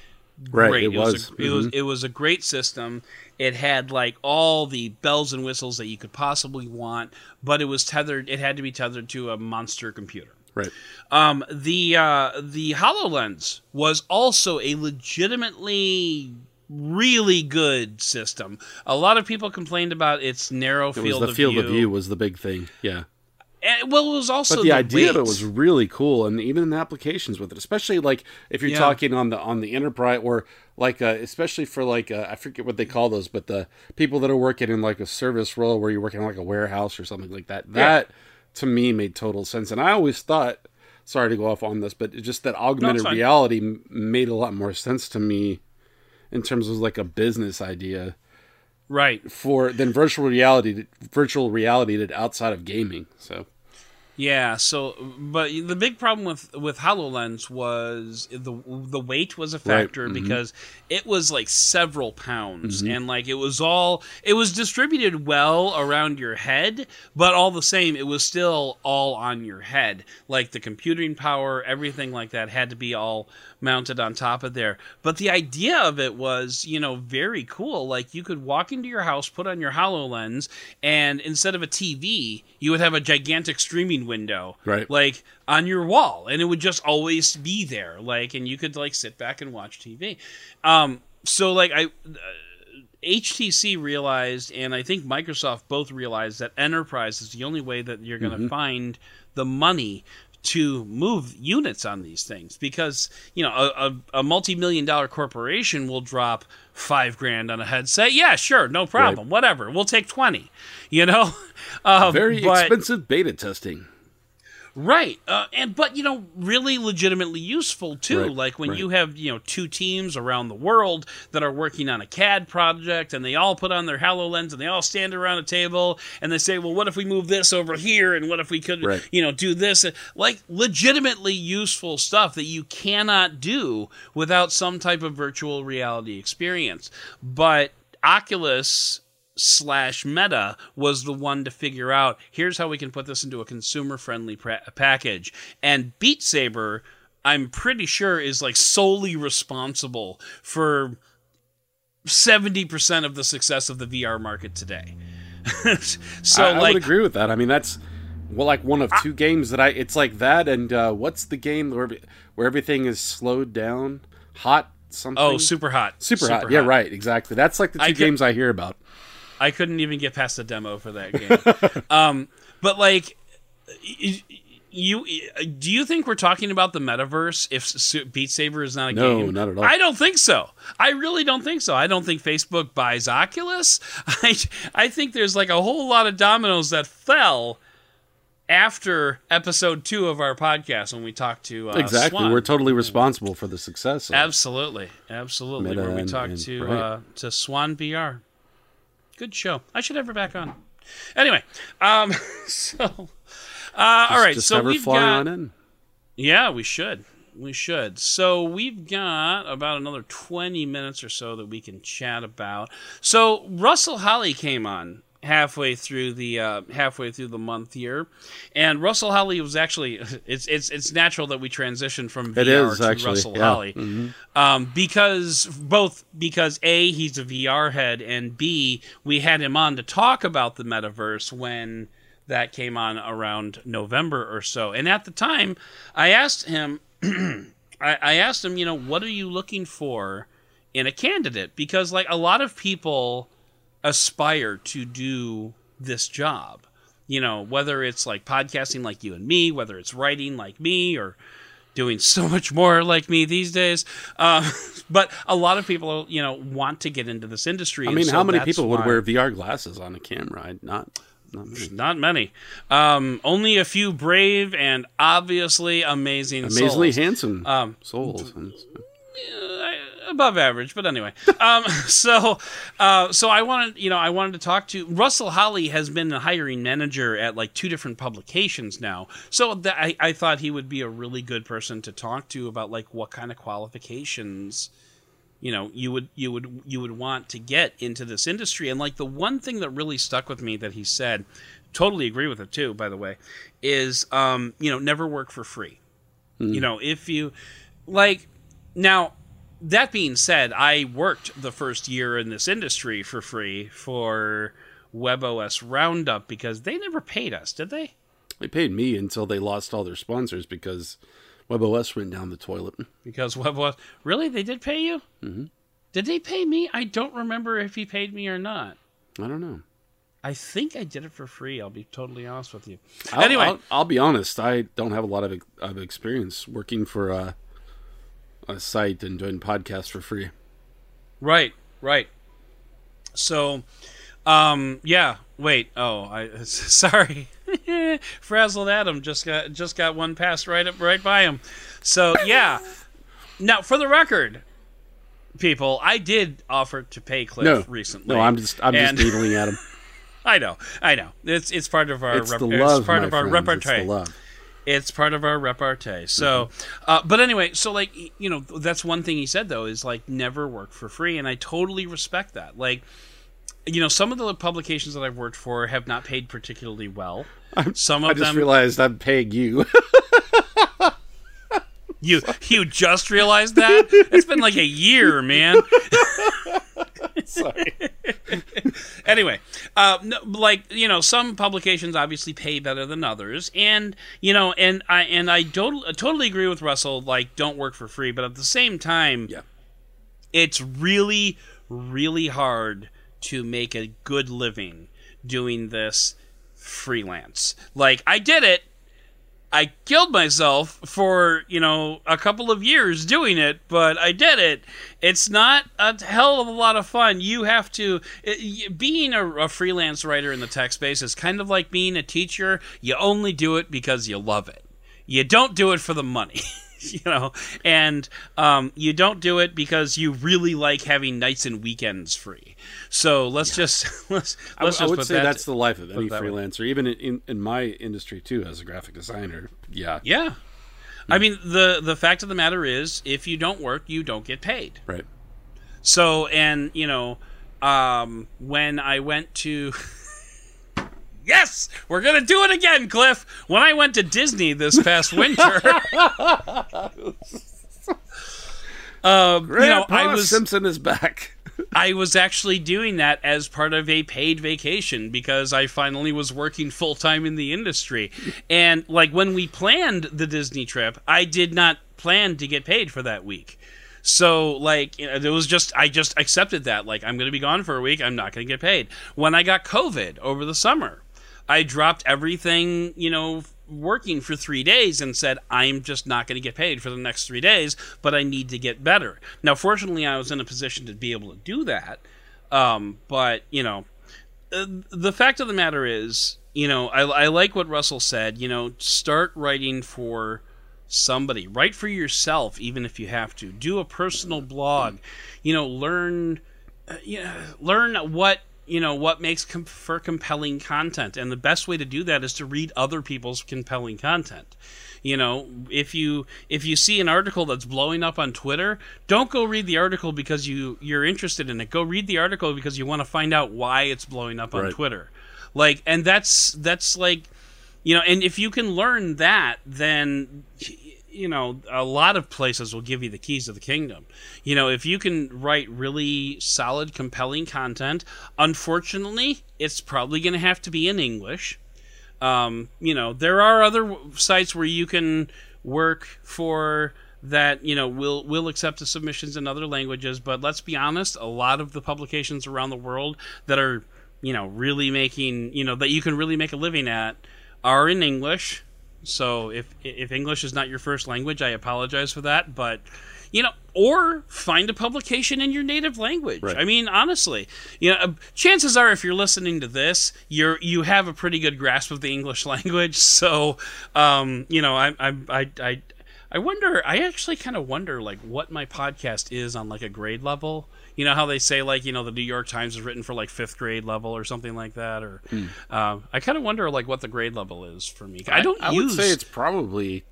Speaker 4: Right,
Speaker 3: great.
Speaker 4: it was.
Speaker 3: a, it was
Speaker 4: Mhm.
Speaker 3: it was a great system. It had like all the bells and whistles that you could possibly want, but it was tethered. It had to be tethered to a monster computer.
Speaker 4: Right.
Speaker 3: Um, the uh, the Hololens was also a legitimately really good system. A lot of people complained about its narrow
Speaker 4: It was
Speaker 3: field
Speaker 4: the
Speaker 3: of
Speaker 4: field
Speaker 3: view.
Speaker 4: of view was the big thing. Yeah.
Speaker 3: And, well, it was also
Speaker 4: But the, idea of it was really cool, and even in the applications with it, especially like if you're
Speaker 3: Yeah.
Speaker 4: talking on the on the enterprise or like uh, especially for like uh, I forget what they call those, but the people that are working in like a service role where you're working in like a warehouse or something like that. That to me made total sense, and I always thought. Sorry to go off on this, but just that augmented
Speaker 3: fine.
Speaker 4: reality made a lot more sense to me in terms of like a business idea
Speaker 3: right.
Speaker 4: for than virtual reality virtual reality did outside of gaming. So
Speaker 3: Yeah, so but the big problem with with Hololens was the the weight was a
Speaker 4: Right,
Speaker 3: factor
Speaker 4: mhm.
Speaker 3: because it was like several pounds and like it was all it was distributed well around your head, but all the same it was still all on your head. Like the computing power, everything like that had to be all mounted on top of there. But the idea of it was, you know, very cool. Like you could walk into your house, put on your HoloLens, and instead of a TV, you would have a gigantic streaming window.
Speaker 4: Right.
Speaker 3: Like on your wall. And it would just always be there. Like and you could like sit back and watch TV. Um so like I HTC realized, and I think Microsoft both realized that enterprise is the only way that you're going to find the money to move units on these things because you know a, a, a multi-million dollar corporation will drop five grand on a headset yeah sure no problem whatever we'll take 20 you know [LAUGHS] um,
Speaker 4: very
Speaker 3: but-
Speaker 4: expensive beta testing.
Speaker 3: Right. Uh, and but you know, really legitimately useful too.
Speaker 4: Right,
Speaker 3: like when
Speaker 4: right.
Speaker 3: you have, you know, two teams around the world that are working on a CAD project and they all put on their HoloLens and they all stand around a table and they say, "Well, what if we move this over here and what if we could,
Speaker 4: Right.
Speaker 3: you know, do this?" Like legitimately useful stuff that you cannot do without some type of virtual reality experience. But Oculus slash meta was the one to figure out here's how we can put this into a consumer friendly pra- package and beat saber i'm pretty sure is like solely responsible for 70% of the success of the vr market today [LAUGHS] so
Speaker 4: I, I
Speaker 3: like
Speaker 4: would agree with that. I mean, that's well, like one of two games that I. It's like that, and uh, what's the game where where everything is slowed down? Hot something.
Speaker 3: oh super hot
Speaker 4: super, hot. Yeah, right. Exactly. That's like the two
Speaker 3: I get-
Speaker 4: games I hear about.
Speaker 3: I couldn't even get past the demo for that game. [LAUGHS] um, but like, you do you think we're talking about the metaverse if Beat Saber is not a
Speaker 4: No,
Speaker 3: game?
Speaker 4: not at all.
Speaker 3: I don't think so. I really don't think so. I don't think Facebook buys Oculus. [LAUGHS] I I think there's like a whole lot of dominoes that fell after episode two of our podcast when we talked to uh,
Speaker 4: exactly.
Speaker 3: Swan.
Speaker 4: We're totally responsible for the success.
Speaker 3: Absolutely, absolutely.
Speaker 4: Meta
Speaker 3: Where we talked to uh, to Swan VR. Good show. I should have her back on. Anyway, um, [LAUGHS] so uh, all right.
Speaker 4: Just
Speaker 3: so we've got yeah, we should. We should. So we've got about another 20 minutes or so that we can chat about. So Russell Holly came on halfway through the uh, halfway through the month here, and Russell Holly was actually [LAUGHS] it's it's it's natural that we transition from VR to
Speaker 4: actually,
Speaker 3: Russell
Speaker 4: yeah. Mm-hmm.
Speaker 3: Holly um, because both because a he's a VR head and b we had him on to talk about the metaverse when that came on around November or so, and at the time I asked him, [CLEARS THROAT] I, I asked him, you know, what are you looking for in a candidate? Because like a lot of people aspire to do this job. You know, whether it's like podcasting like you and me, whether it's writing like me, or doing so much more like me these days. Um, [LAUGHS] but a lot of people, you know, want to get into this industry.
Speaker 4: I mean,
Speaker 3: so
Speaker 4: how many people would wear VR glasses on a camera? I, not, not many.
Speaker 3: Not many. Um, only a few brave and obviously amazing,
Speaker 4: Amazingly
Speaker 3: souls.
Speaker 4: handsome
Speaker 3: Um,
Speaker 4: souls.
Speaker 3: Above average, but anyway. [LAUGHS] Um, so, uh, so I wanted, you know, I wanted to talk to Russell Holly has been a hiring manager at like two different publications now. So that I, I thought he would be a really good person to talk to about like what kind of qualifications, you know, you would you would you would want to get into this industry. And like the one thing that really stuck with me that he said, totally agree with it too. By the way, is um, you know, never work for free. You know, if you like now that being said, I worked the first year in this industry for free for WebOS Roundup because they never paid us, did they?
Speaker 4: They paid me until they lost all their sponsors because WebOS went down the toilet.
Speaker 3: Because WebOS really they did pay you? Mm-hmm. Did they pay me? I don't remember if he paid me or not.
Speaker 4: I don't know.
Speaker 3: I think I did it for free. I'll be totally honest with you.
Speaker 4: I'll,
Speaker 3: anyway,
Speaker 4: I'll, I'll be honest. I don't have a lot of, of experience working for a, a site and doing podcasts for free.
Speaker 3: Right, right. So, um, yeah. Wait. Oh, I [LAUGHS] sorry. [LAUGHS] Frazzled Adam just got just got one passed right up right by him. So yeah. now, for the record, people, I did offer to pay Cliff
Speaker 4: No,
Speaker 3: recently.
Speaker 4: no, I'm just I'm
Speaker 3: and-
Speaker 4: just [LAUGHS] needling at him.
Speaker 3: I know, I know. It's it's part of our
Speaker 4: It's
Speaker 3: rep-
Speaker 4: the love,
Speaker 3: it's part
Speaker 4: my
Speaker 3: of our
Speaker 4: friends.
Speaker 3: repertoire.
Speaker 4: It's the love.
Speaker 3: It's part of our repartee. So,
Speaker 4: Mm-hmm.
Speaker 3: uh, but anyway, so like you know, that's one thing he said though is like never work for free, and I totally respect that. Like, you know, some of the publications that I've worked for have not paid particularly well. I'm, Some of
Speaker 4: I just
Speaker 3: them,
Speaker 4: realized I'm paying you. [LAUGHS]
Speaker 3: you you just realized that it's been like a year, man. [LAUGHS]
Speaker 4: Sorry. [LAUGHS]
Speaker 3: anyway, uh, no, like you know, some publications obviously pay better than others, and you know, and I and I totally agree with Russell. Like, don't work for free, but at the same time,
Speaker 4: Yeah.
Speaker 3: it's really, really hard to make a good living doing this freelance. Like, I did it. I killed myself for, you know, a couple of years doing it, but I did it. It's not a hell of a lot of fun. You have to, eh, it, being a, a freelance writer in the tech space is kind of like being a teacher. You only do it because you love it. You don't do it for the money. [LAUGHS] [LAUGHS] you know, and um, you don't do it because you really like having nights and weekends free. So let's just [LAUGHS] let's
Speaker 4: I,
Speaker 3: let's
Speaker 4: I
Speaker 3: just
Speaker 4: would
Speaker 3: put
Speaker 4: say
Speaker 3: that-
Speaker 4: that's the life of any
Speaker 3: that way.
Speaker 4: freelancer, even in, in, in my industry too, as a graphic designer. Yeah.
Speaker 3: Yeah. I mean the the fact of the matter is if you don't work, you don't get paid.
Speaker 4: Right.
Speaker 3: So and you know, um when I went to [LAUGHS] Yes, we're gonna do it again, Cliff. When I went to Disney this past winter, [LAUGHS] um, you know, I was
Speaker 4: Simpson is back. [LAUGHS]
Speaker 3: I was actually doing that as part of a paid vacation because I finally was working full time in the industry. And like when we planned the Disney trip, I did not plan to get paid for that week. So like you know, it was just I just accepted that like I'm going to be gone for a week, I'm not going to get paid. When I got COVID over the summer, I dropped everything, you know, working for three days and said, I'm just not going to get paid for the next three days, but I need to get better. Now, fortunately, I was in a position to be able to do that. Um, but, you know, uh, the fact of the matter is, you know, I, I like what Russell said, you know, start writing for somebody, write for yourself, even if you have to. Do a personal blog, you know, learn, uh, you know, learn what you know what makes com- for compelling content. And the best way to do that is to read other people's compelling content. You know if you if you see an article that's blowing up on twitter don't go read the article because you you're interested in it. Go read the article because you want to find out why it's blowing up on
Speaker 4: Right.
Speaker 3: twitter. Like and that's that's like you know and if you can learn that then you know a lot of places will give you the keys to the kingdom. You know if you can write really solid compelling content unfortunately it's probably going to have to be in english. Um, you know there are other sites where you can work for that you know will will accept the submissions in other languages but let's be honest a lot of the publications around the world that are you know really making you know that you can really make a living at are in english so if if english is not your first language i apologize for that but you know or find a publication in your native language
Speaker 4: Right.
Speaker 3: i mean honestly you know uh, chances are if you're listening to this you're you have a pretty good grasp of the english [LAUGHS] language so um you know i i i, I I wonder. I actually kind of wonder, like, what my podcast is on like a grade level. You know how they say, like, you know, the New York Times is written for like fifth grade level or something like that. Or um, I kind of wonder, like, what the grade level is for me. I don't
Speaker 4: I,
Speaker 3: use.
Speaker 4: would say it's probably.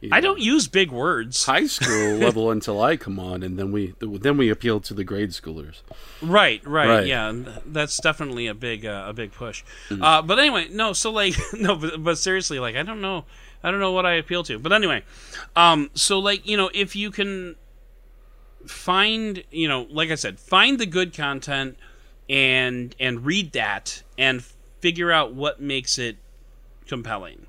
Speaker 4: you
Speaker 3: I don't use big words.
Speaker 4: high school [LAUGHS] level until I come on, and then we then we appeal to the grade schoolers.
Speaker 3: Right, right,
Speaker 4: Right.
Speaker 3: yeah, that's definitely a big, uh, a big push.
Speaker 4: Mm.
Speaker 3: Uh, but anyway, no. So like, [LAUGHS] no, but, but seriously, like, I don't know, I don't know what I appeal to. But anyway, um, so like, you know, if you can find, you know, like I said, find the good content and and read that and figure out what makes it compelling.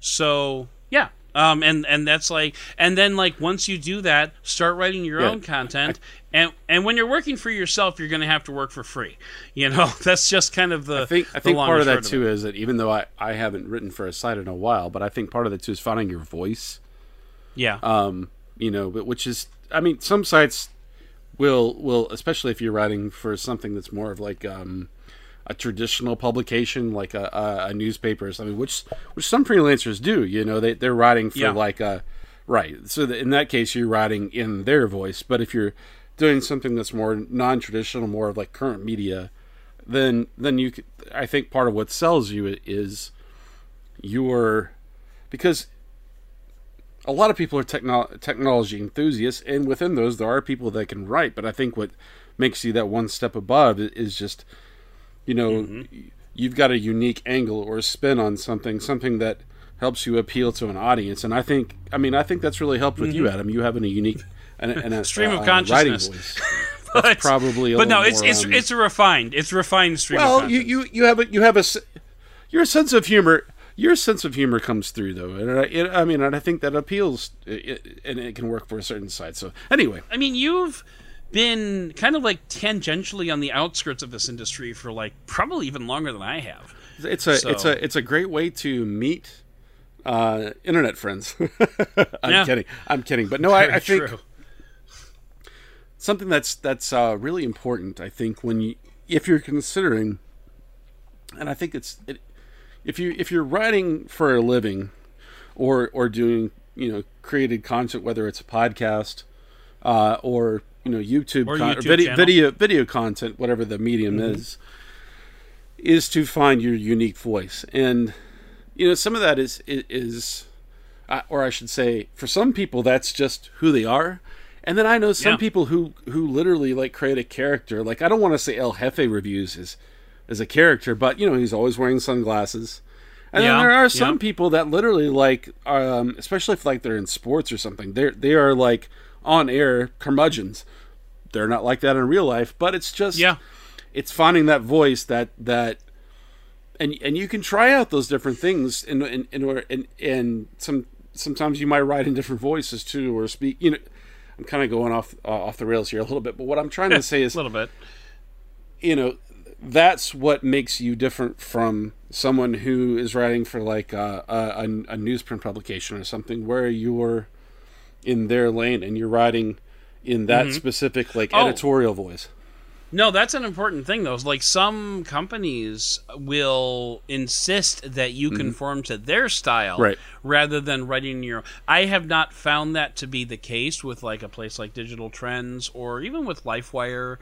Speaker 3: So yeah. Um, and and that's like and then like once you do that start writing your
Speaker 4: Yeah.
Speaker 3: own content and and when you're working for yourself you're going to have to work for free you know [LAUGHS] that's just kind of the
Speaker 4: I think I think part of that
Speaker 3: short
Speaker 4: too is that even though I, I haven't written for a site in a while, but I think part of that too is finding your voice.
Speaker 3: yeah
Speaker 4: Um, you know, but which is I mean, some sites will will especially if you're writing for something that's more of like um a traditional publication like a, a, a newspaper or something, which which some freelancers do. You know, they they're writing for
Speaker 3: Yeah.
Speaker 4: like a right. So in that case, you're writing in their voice. But if you're doing something that's more non-traditional, more of like current media, then then you could, I think part of what sells you is your because a lot of people are techno- technology enthusiasts, and within those, there are people that can write. But I think what makes you that one step above is just, you know, you've got a unique angle or a spin on something, something that helps you appeal to an audience. And I think, I mean, I think that's really helped with you, Adam. You having a unique and, a- and a
Speaker 3: Stream of
Speaker 4: uh,
Speaker 3: consciousness.
Speaker 4: voice. [LAUGHS]
Speaker 3: but,
Speaker 4: probably a
Speaker 3: but no it's it's it's a refined it's a refined stream of
Speaker 4: Well, you, you you have a you have a your sense of humor. Your sense of humor comes through though, and I, it, I mean, and I think that appeals, it, and it can work for a certain side. So anyway,
Speaker 3: I mean, you've been kind of like tangentially on the outskirts of this industry for like probably even longer than I have.
Speaker 4: it's a it's a it's a great way to meet uh, internet friends. [LAUGHS] I'm
Speaker 3: Yeah.
Speaker 4: kidding. I'm kidding. But no, I,
Speaker 3: Very
Speaker 4: I think
Speaker 3: true.
Speaker 4: something that's that's uh, really important. I think when you if you're considering, and I think it's it, if you if you're writing for a living, or or doing you know created content, whether it's a podcast, uh, or you know YouTube,
Speaker 3: Or
Speaker 4: con-
Speaker 3: YouTube
Speaker 4: video video video content, whatever the medium
Speaker 3: Mm-hmm.
Speaker 4: is, is to find your unique voice, and you know some of that is is. is uh, or I should say, for some people, that's just who they are. And then I know some
Speaker 3: Yeah.
Speaker 4: people who who literally like create a character. Like I don't want to say El Jefe reviews as as a character, but you know he's always wearing sunglasses. And
Speaker 3: Yeah,
Speaker 4: then there are some
Speaker 3: yeah.
Speaker 4: people that literally like, um, especially if like they're in sports or something, they they are like on air curmudgeons. They're not like that in real life, but it's just
Speaker 3: Yeah.
Speaker 4: it's finding that voice that that and and you can try out those different things in in in order and and some sometimes you might write in different voices too or speak you know I'm kind of going off uh, off the rails here a little bit but what I'm trying to [LAUGHS] say is
Speaker 3: a little bit.
Speaker 4: you know that's what makes you different from someone who is writing for like uh, a, a, a newsprint publication or something where you're in their lane and you're writing in that specific like
Speaker 3: Oh.
Speaker 4: editorial voice
Speaker 3: No, that's an important thing though. Like some companies will insist that you conform to their style
Speaker 4: Right.
Speaker 3: rather than writing your I have not found that to be the case with like a place like Digital Trends or even with LifeWire.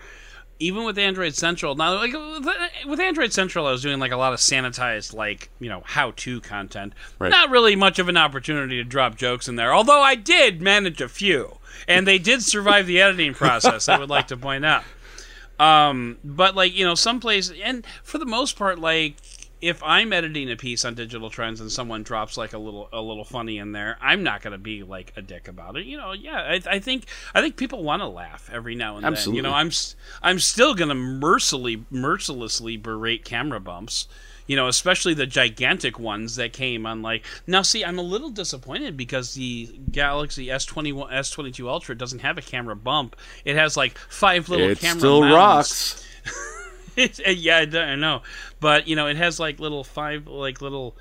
Speaker 3: Even with Android Central, now like with- Android Central, I was doing like a lot of sanitized, like you know, how-to content.
Speaker 4: Right.
Speaker 3: Not really much of an opportunity to drop jokes in there, although I did manage a few, and they did survive the editing process. I would like to point out. Um, but like you know, some places, and for the most part, like if I'm editing a piece on digital trends and someone drops like a little a little funny in there, I'm not gonna be like a dick about it. You know, yeah, I, I think I think people want to laugh every now and then. You know, I'm I'm still gonna mercilessly mercilessly berate camera bumps. You know, especially the gigantic ones that came on like now. See, I'm a little disappointed because the Galaxy S21 S22 Ultra doesn't have a camera bump. It has like five little
Speaker 4: it
Speaker 3: camera
Speaker 4: still
Speaker 3: mounts.
Speaker 4: rocks [LAUGHS]
Speaker 3: yeah, I, know, but you know, it has like little five, like little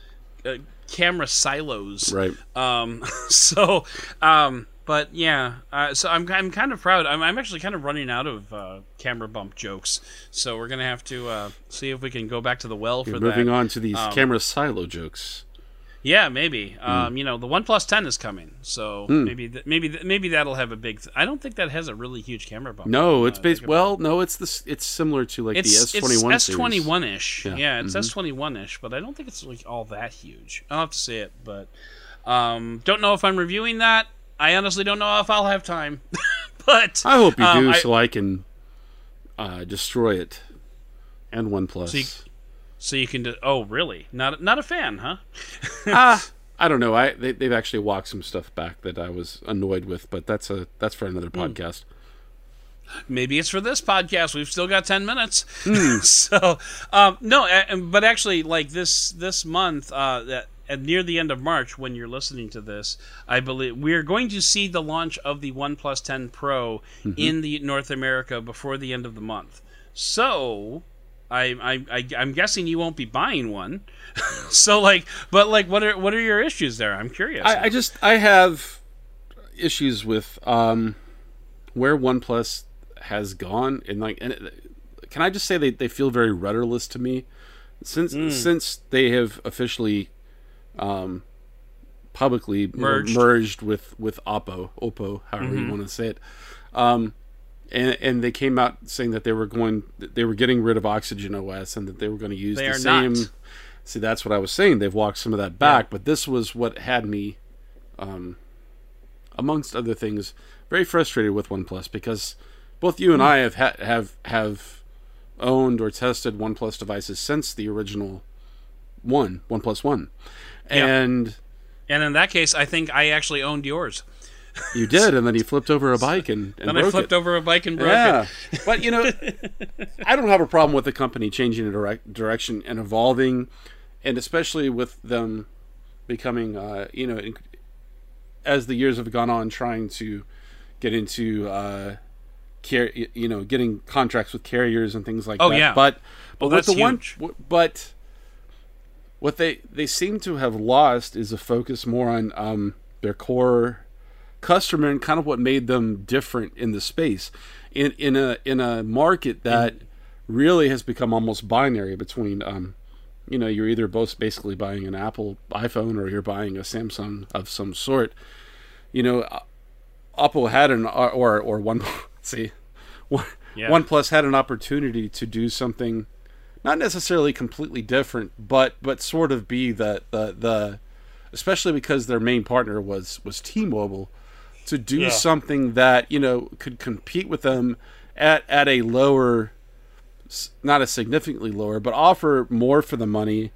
Speaker 3: uh, camera silos.
Speaker 4: right
Speaker 3: Um. [LAUGHS] So, um. But yeah. Uh, so I'm I'm kind of proud. I'm I'm actually kind of running out of uh, camera bump jokes. So we're gonna have to uh, see if we can go back to the well for
Speaker 4: You're
Speaker 3: that.
Speaker 4: moving on to these
Speaker 3: Um,
Speaker 4: camera silo jokes
Speaker 3: Yeah, maybe.
Speaker 4: Hmm.
Speaker 3: Um, you know, the One 10 is coming, so maybe th- maybe th- maybe that'll have a big. Th- I don't think that has a really huge camera bump.
Speaker 4: No,
Speaker 3: Uh,
Speaker 4: it's based. Well, no, it's this. It's similar to like
Speaker 3: It's
Speaker 4: the S twenty one.
Speaker 3: S twenty one ish.
Speaker 4: Yeah. Mm-hmm.
Speaker 3: It's S twenty one ish, but I don't think it's like all that huge. I'll have to say it, but um, don't know if I'm reviewing that. I honestly don't know if I'll have time. [LAUGHS] but
Speaker 4: I hope you
Speaker 3: um,
Speaker 4: do,
Speaker 3: I-
Speaker 4: so I can uh, destroy it. And OnePlus.
Speaker 3: So you- so you can. Do- oh, really? Not not a fan, huh? [LAUGHS]
Speaker 4: ah, I don't know. I they, they've actually walked some stuff back that I was annoyed with, but that's a that's for another
Speaker 3: Hmm.
Speaker 4: podcast.
Speaker 3: maybe it's for this podcast. We've still got ten minutes.
Speaker 4: Hmm. [LAUGHS]
Speaker 3: so um, no, but actually, like this this month, uh, that at near the end of March, when you're listening to this, I believe we're going to see the launch of the OnePlus 10 Pro
Speaker 4: Mm-hmm.
Speaker 3: in the North America before the end of the month. So. I, I, I I'm guessing you won't be buying one, [LAUGHS] so like, but like, what are what are your issues there? I'm curious.
Speaker 4: I, I just I have issues with um where OnePlus has gone and like and it, can I just say they, they feel very rudderless to me since
Speaker 3: Hmm.
Speaker 4: since they have officially um publicly
Speaker 3: Merged.
Speaker 4: merged with with Oppo Oppo however
Speaker 3: Mm-hmm.
Speaker 4: you want to say it um and and they came out saying that they were going they were getting rid of Oxygen OS and that they were going to use
Speaker 3: They
Speaker 4: the same
Speaker 3: not.
Speaker 4: See, that's what I was saying. They've walked some of that back, but this was what had me, um, amongst other things, very frustrated with OnePlus because both you and I have ha- have have owned or tested OnePlus devices since the original one, OnePlus One, and
Speaker 3: and in that case, I think I actually owned yours.
Speaker 4: You did, and then you flipped over a bike and, and
Speaker 3: Then
Speaker 4: broke
Speaker 3: I flipped
Speaker 4: it.
Speaker 3: over a bike and broke
Speaker 4: Yeah,
Speaker 3: it.
Speaker 4: but you know, I don't have a problem with the company changing a direct direction and evolving, and especially with them becoming, uh, you know, as the years have gone on, trying to get into, uh, car- you know, getting contracts with carriers and things like
Speaker 3: Oh,
Speaker 4: that.
Speaker 3: yeah.
Speaker 4: but but
Speaker 3: Well,
Speaker 4: with the
Speaker 3: that's
Speaker 4: one,
Speaker 3: huge.
Speaker 4: w- but what they they seem to have lost is a focus more on um, their core customer and kind of what made them different in the space in in a in a market that really has become almost binary between um you know you're either both basically buying an Apple iPhone or you're buying a Samsung of some sort you know uh, Oppo had an or or, or one [LAUGHS] see one,
Speaker 3: Yeah.
Speaker 4: OnePlus had an opportunity to do something not necessarily completely different but but sort of be the the the especially because their main partner was was T-Mobile to do
Speaker 3: Yeah.
Speaker 4: something that you know could compete with them at at a lower not a significantly lower but offer more for the money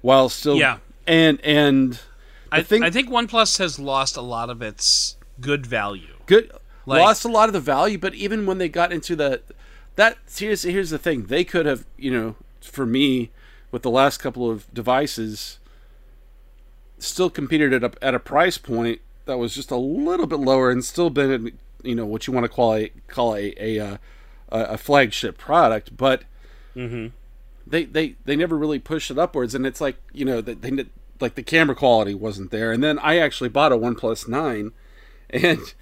Speaker 4: while still
Speaker 3: Yeah.
Speaker 4: and and
Speaker 3: I
Speaker 4: I think
Speaker 3: I think OnePlus has lost a lot of its good value.
Speaker 4: good
Speaker 3: Like-
Speaker 4: lost a lot of the value but even when they got into the that here's here's the thing they could have you know for me with the last couple of devices still competed at a, at a price point that was just a little bit lower and still been you know what you want to call a call a a, uh, a, a flagship product but they, they they never really pushed it upwards. And it's like you know that they, did- like the camera quality wasn't there. And then I actually bought a One 9 and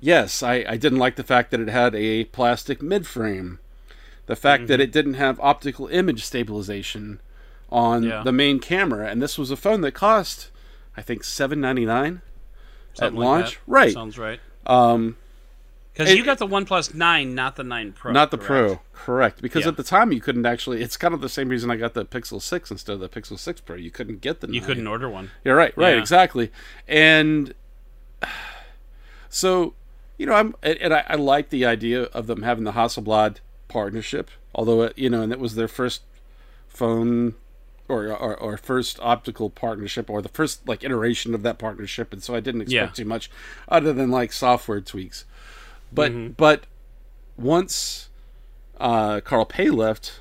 Speaker 4: yes I, I didn't like the fact that it had a plastic mid frame the fact that it didn't have optical image stabilization on
Speaker 3: Yeah.
Speaker 4: the main camera. And this was a phone that cost I think 799 at
Speaker 3: Something like
Speaker 4: launch
Speaker 3: that.
Speaker 4: right
Speaker 3: Sounds right.
Speaker 4: um
Speaker 3: Because you got the OnePlus 9, not the 9 Pro.
Speaker 4: not the
Speaker 3: correct?
Speaker 4: pro correct because
Speaker 3: Yeah.
Speaker 4: at the time you couldn't actually it's kind of the same reason i got the pixel 6 instead of the pixel 6 pro you couldn't get the
Speaker 3: You
Speaker 4: 9.
Speaker 3: couldn't order one.
Speaker 4: yeah right right
Speaker 3: Yeah.
Speaker 4: exactly and so you know i'm and and I, I like the idea of them having the hasselblad partnership although it, you know and it was their first phone or, or or first optical partnership or the first like iteration of that partnership and so i didn't expect
Speaker 3: Yeah.
Speaker 4: too much other than like software tweaks but
Speaker 3: Mm-hmm.
Speaker 4: but once uh, Carl Pei left,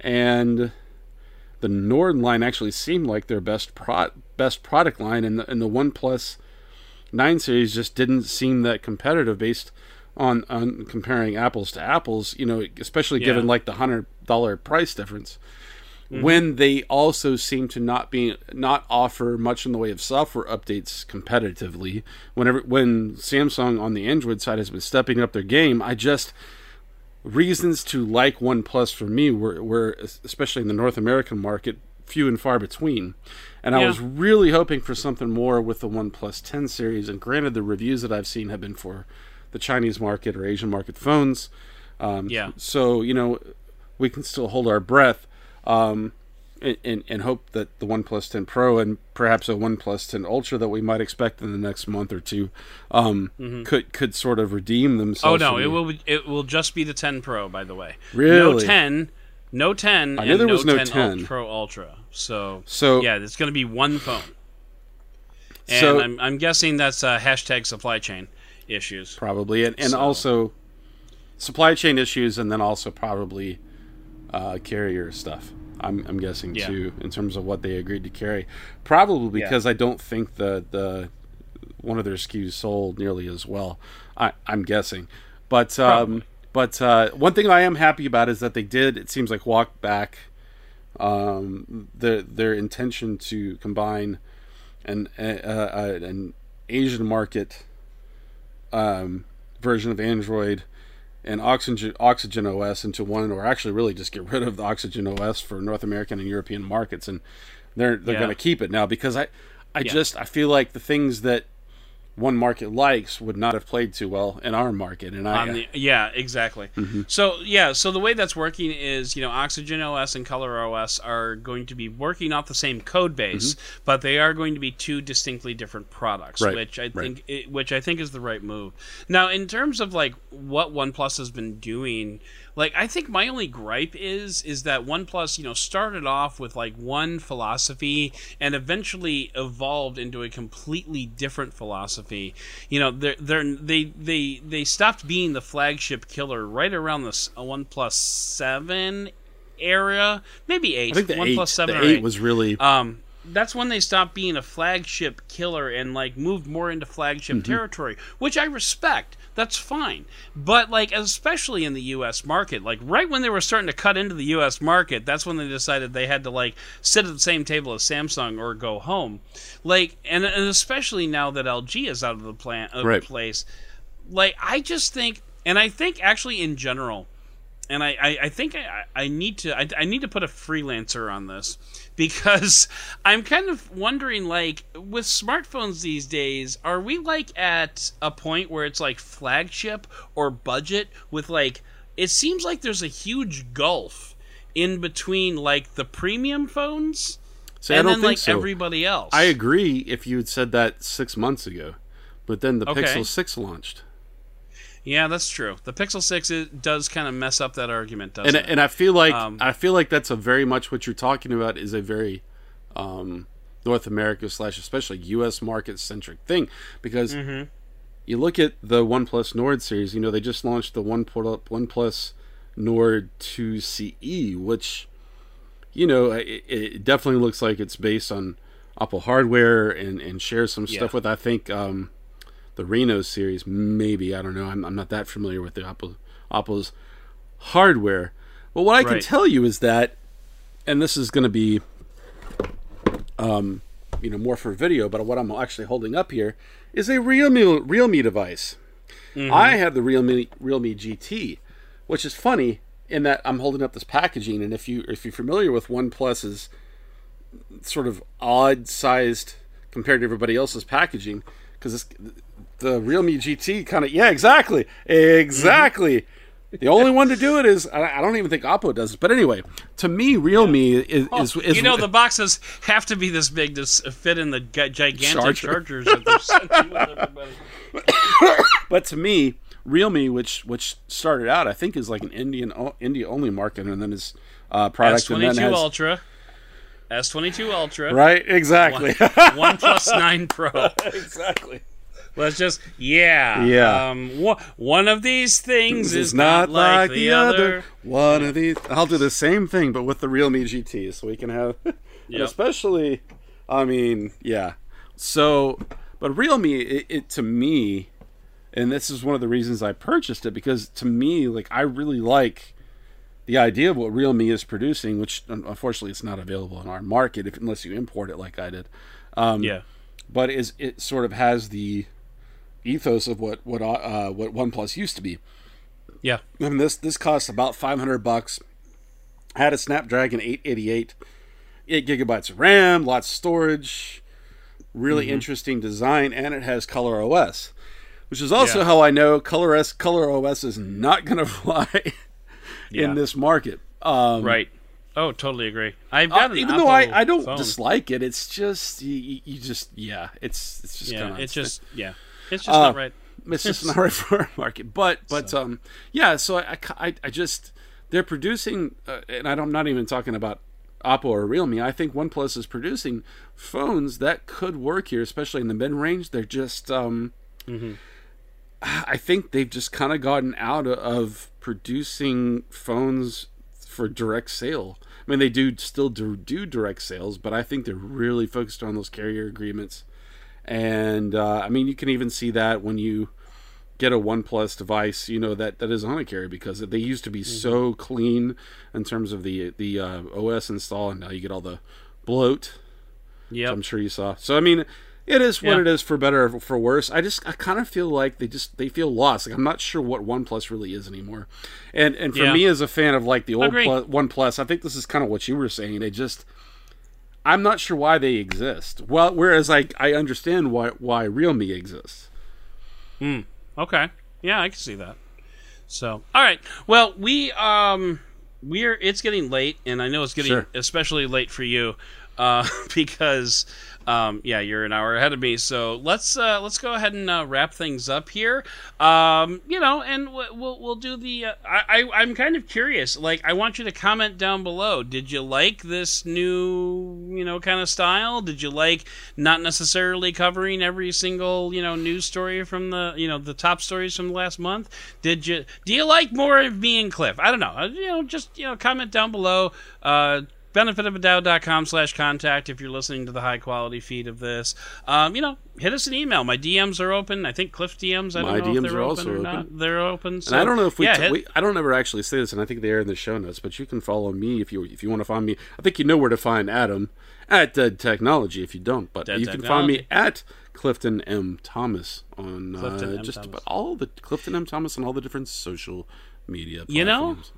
Speaker 4: and the Nord line actually seemed like their best pro- best product line, and the, and the OnePlus Nine series just didn't seem that competitive based on on comparing apples to apples. You know, especially given
Speaker 3: Yeah.
Speaker 4: like the hundred dollar price difference. When they also seem to not be not offer much in the way of software updates competitively, whenever when Samsung on the Android side has been stepping up their game, I just reasons to like OnePlus for me were, were especially in the North American market few and far between. And I was really hoping for something more with the OnePlus 10 series. And granted, the reviews that I've seen have been for the Chinese market or Asian market phones. Um,
Speaker 3: Yeah.
Speaker 4: So you know, we can still hold our breath. Um, and, and, hope that the OnePlus 10 Pro and perhaps a OnePlus 10 Ultra that we might expect in the next month or two um, could could sort of redeem
Speaker 3: Mm-hmm. Oh no, it will it will just be the 10 Pro by the way.
Speaker 4: Really, No
Speaker 3: 10, no 10
Speaker 4: I knew
Speaker 3: and
Speaker 4: there was no
Speaker 3: 10,
Speaker 4: 10.
Speaker 3: Pro Ultra. So
Speaker 4: So-
Speaker 3: yeah, it's going to be one phone. And
Speaker 4: So-
Speaker 3: I'm I'm guessing that's uh, hashtag supply chain issues.
Speaker 4: probably, and, and
Speaker 3: So-
Speaker 4: also supply chain issues, and then also probably uh, carrier stuff. I'm, I'm guessing
Speaker 3: Yeah.
Speaker 4: too, in terms of what they agreed to carry. Probably because I don't think the the one of their SKUs sold nearly as well. I, I'm guessing, but um, but uh, one thing I am happy about is that they did. It seems like walk back um, their their intention to combine an uh, uh, an Asian market um, version of Android and Oxygen Oxygen OS into one, or actually really just get rid of the Oxygen OS for North American and European markets, and they're they're
Speaker 3: Yeah.
Speaker 4: going to keep it now because I I just I feel like the things that one market likes would not have played too well in our market, and I
Speaker 3: the yeah exactly
Speaker 4: Mm-hmm.
Speaker 3: so yeah so the way that's working is you know oxygen os and color os are going to be working off the same code base but they are going to be two distinctly different products
Speaker 4: Mm-hmm. Right,
Speaker 3: which i
Speaker 4: right.
Speaker 3: think which i think is the right move now in terms of like what oneplus has been doing like i think my only gripe is is that oneplus you know started off with like one philosophy and eventually evolved into a completely different philosophy you know they're, they're they they they stopped being the flagship killer right around the uh, OnePlus 7 area maybe 8
Speaker 4: I think the eight,
Speaker 3: 7
Speaker 4: the
Speaker 3: or
Speaker 4: eight
Speaker 3: 8
Speaker 4: was really
Speaker 3: um, that's when they stopped being a flagship killer and like moved more into flagship
Speaker 4: Mm-hmm.
Speaker 3: territory, which I respect. That's fine. But like especially in the US market, like right when they were starting to cut into the US market, that's when they decided they had to like sit at the same table as Samsung or go home. Like and, and especially now that LG is out of the plan of
Speaker 4: Right.
Speaker 3: place. Like I just think and I think actually in general and I, I, I think I, I need to I, I need to put a freelancer on this because I'm kind of wondering like with smartphones these days are we like at a point where it's like flagship or budget with like it seems like there's a huge gulf in between like the premium phones
Speaker 4: See, I
Speaker 3: and
Speaker 4: don't
Speaker 3: then
Speaker 4: think
Speaker 3: like
Speaker 4: so.
Speaker 3: everybody else.
Speaker 4: I agree if you had said that six months ago, but then the
Speaker 3: Okay.
Speaker 4: Pixel Six launched,
Speaker 3: Yeah, that's true. The Pixel 6 it does kind of mess up that argument, doesn't
Speaker 4: and
Speaker 3: it?
Speaker 4: and I feel like
Speaker 3: Um,
Speaker 4: I feel like that's a very much what you're talking about is a very um, North America slash especially U.S. market centric thing because
Speaker 3: Mm-hmm.
Speaker 4: you look at the OnePlus Nord series. You know they just launched the One OnePlus Nord 2 CE, which you know it, it definitely looks like it's based on Oppo hardware and and shares some stuff with I think um, the Reno series. Maybe I don't know. I'm, I'm not that familiar with the Oppo Oppo's hardware. But what I can tell you is that, and this is going to be, um, you know, more for video. But what I'm actually holding up here is a Realme Realme device. I have the Realme Realme GT, which is funny in that I'm holding up this packaging, and if you if you're familiar with OnePlus's sort of odd sized compared to everybody else's packaging, because the Realme GT kind of yeah exactly exactly. The only one to do it is I, I don't even think Oppo does it, but anyway, to me Realme is, is, is
Speaker 3: you know the boxes have to be this big to fit in the gigantic
Speaker 4: Charger.
Speaker 3: chargers that they're sending with everybody. [COUGHS]
Speaker 4: But to me, Realme, which which started out, I think, is like an Indian India only market, and then is uh, product, and then
Speaker 3: S22
Speaker 4: has
Speaker 3: Ultra, S22 Ultra,
Speaker 4: right exactly,
Speaker 3: One Plus Nine Pro. [LAUGHS]
Speaker 4: exactly.
Speaker 3: Let's just yeah
Speaker 4: Yeah.
Speaker 3: Um, one, one of these things
Speaker 4: This
Speaker 3: is not like the other.
Speaker 4: One of these, I'll do the same thing, but with the Realme GT, so we can have, [LAUGHS]
Speaker 3: Yep.
Speaker 4: especially, I mean, yeah. So, but Realme, it, it to me, and this is one of the reasons I purchased it because to me, like, I really like the idea of what Realme is producing, which unfortunately it's not available in our market if, unless you import it like I did. Um,
Speaker 3: Yeah.
Speaker 4: but is it sort of has the ethos of what what uh, what OnePlus used to be.
Speaker 3: Yeah.
Speaker 4: I mean, this this costs about 500 bucks. Had a Snapdragon 888 eight gigabytes of RAM, lots of storage, really interesting design, and it has Color OS, which is also
Speaker 3: Yeah.
Speaker 4: how I know Color S Color OS is not going [LAUGHS] to fly
Speaker 3: Yeah.
Speaker 4: in this market. Um,
Speaker 3: Right. Oh, totally agree. I've
Speaker 4: uh,
Speaker 3: got an
Speaker 4: even though I, I don't
Speaker 3: phone.
Speaker 4: dislike it, it's just you, you just yeah, it's it's just
Speaker 3: Yeah,
Speaker 4: kind of
Speaker 3: it's just yeah, it's just
Speaker 4: Uh,
Speaker 3: not right. [LAUGHS]
Speaker 4: it's just [LAUGHS] not right for our market. But but um yeah, so I I, I just they're producing, uh, and I don't, I'm not even talking about Oppo or Realme. I think OnePlus is producing phones that could work here, especially in the mid range. They're just um. [SIGHS] I think they've just kind of gotten out of producing phones for direct sale. I mean, they do still do, do direct sales, but I think they're really focused on those carrier agreements. And uh, I mean, you can even see that when you get a OnePlus device, you know that that is on a carrier because they used to be so clean in terms of the the uh, OS install, and now you get all the bloat.
Speaker 3: Yeah,
Speaker 4: I'm sure you saw. So I mean, it is what
Speaker 3: Yeah.
Speaker 4: it is for better or for worse. I just I kind of feel like they just they feel lost. Like I'm not sure what OnePlus really is anymore. And and for
Speaker 3: Yeah.
Speaker 4: me as a fan of like the old. Plus, OnePlus, I think this is kind of what you were saying. They just I'm not sure why they exist. Well, whereas I I understand why why Realme exists.
Speaker 3: Okay. Yeah, I can see that. So, all right. Well, we um we're it's getting late and I know it's getting
Speaker 4: Sure.
Speaker 3: especially late for you uh [LAUGHS] because um yeah, you're an hour ahead of me. So, let's uh let's go ahead and uh, wrap things up here. Um, you know, and we'll we'll do the uh, I, I I'm kind of curious. Like I want you to comment down below. Did you like this new, you know, kind of style? Did you like not necessarily covering every single, you know, news story from the, you know, the top stories from the last month? Did you do you like more of me and Cliff? I don't know. Uh, You know, just, you know, comment down below. Uh benefitofadoubt.com slash contact if you're listening to the high quality feed of this um, you know hit us an email my dms are open i think cliff dms i don't
Speaker 4: My
Speaker 3: know if
Speaker 4: DMs
Speaker 3: they're
Speaker 4: are
Speaker 3: open
Speaker 4: also
Speaker 3: or
Speaker 4: open.
Speaker 3: not they're open so,
Speaker 4: And I don't know if we,
Speaker 3: yeah,
Speaker 4: t-
Speaker 3: hit-
Speaker 4: we I don't ever actually say this, and I think they are in the show notes. But you can follow me if you if you want to find me. I think you know where to find Adam at Dead Technology. If you don't, but
Speaker 3: Dead
Speaker 4: you can find me at Clifton M Thomas on uh,
Speaker 3: M.
Speaker 4: just
Speaker 3: Thomas.
Speaker 4: about all the Clifton M Thomas on all the different social media.
Speaker 3: You know,
Speaker 4: platforms.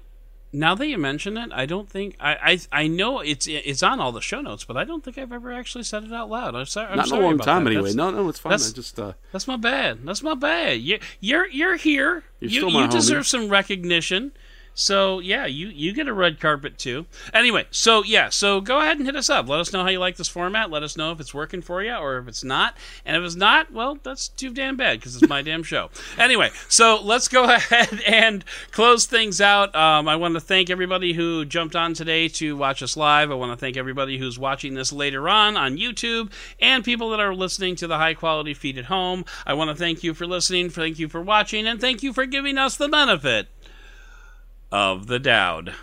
Speaker 3: Now that you mention it i don't think i i, I know it's it's on all the show notes but i don't think i've ever actually said it out loud i'm sorry I'm
Speaker 4: not in a long time
Speaker 3: that.
Speaker 4: anyway.
Speaker 3: That's-
Speaker 4: No, no, it's fine. I
Speaker 3: that's-
Speaker 4: just uh,
Speaker 3: That's my bad. That's my bad. You, you're you're here.
Speaker 4: You're
Speaker 3: you
Speaker 4: still my
Speaker 3: you
Speaker 4: homie.
Speaker 3: deserve some recognition. So yeah, you you get a red carpet too. Anyway, so yeah, so go ahead and hit us up. Let us know how you like this format. Let us know if it's working for you or if it's not. And if it's not, well, that's too damn bad because it's my damn show. [LAUGHS] Anyway, so let's go [LAUGHS] ahead and close things out. Um, I want to thank everybody who jumped on today to watch us live. I want to thank everybody who's watching this later on on YouTube and people that are listening to the high quality feed at home. I want to thank you for listening, thank you for watching, and thank you for giving us the benefit of the Doud.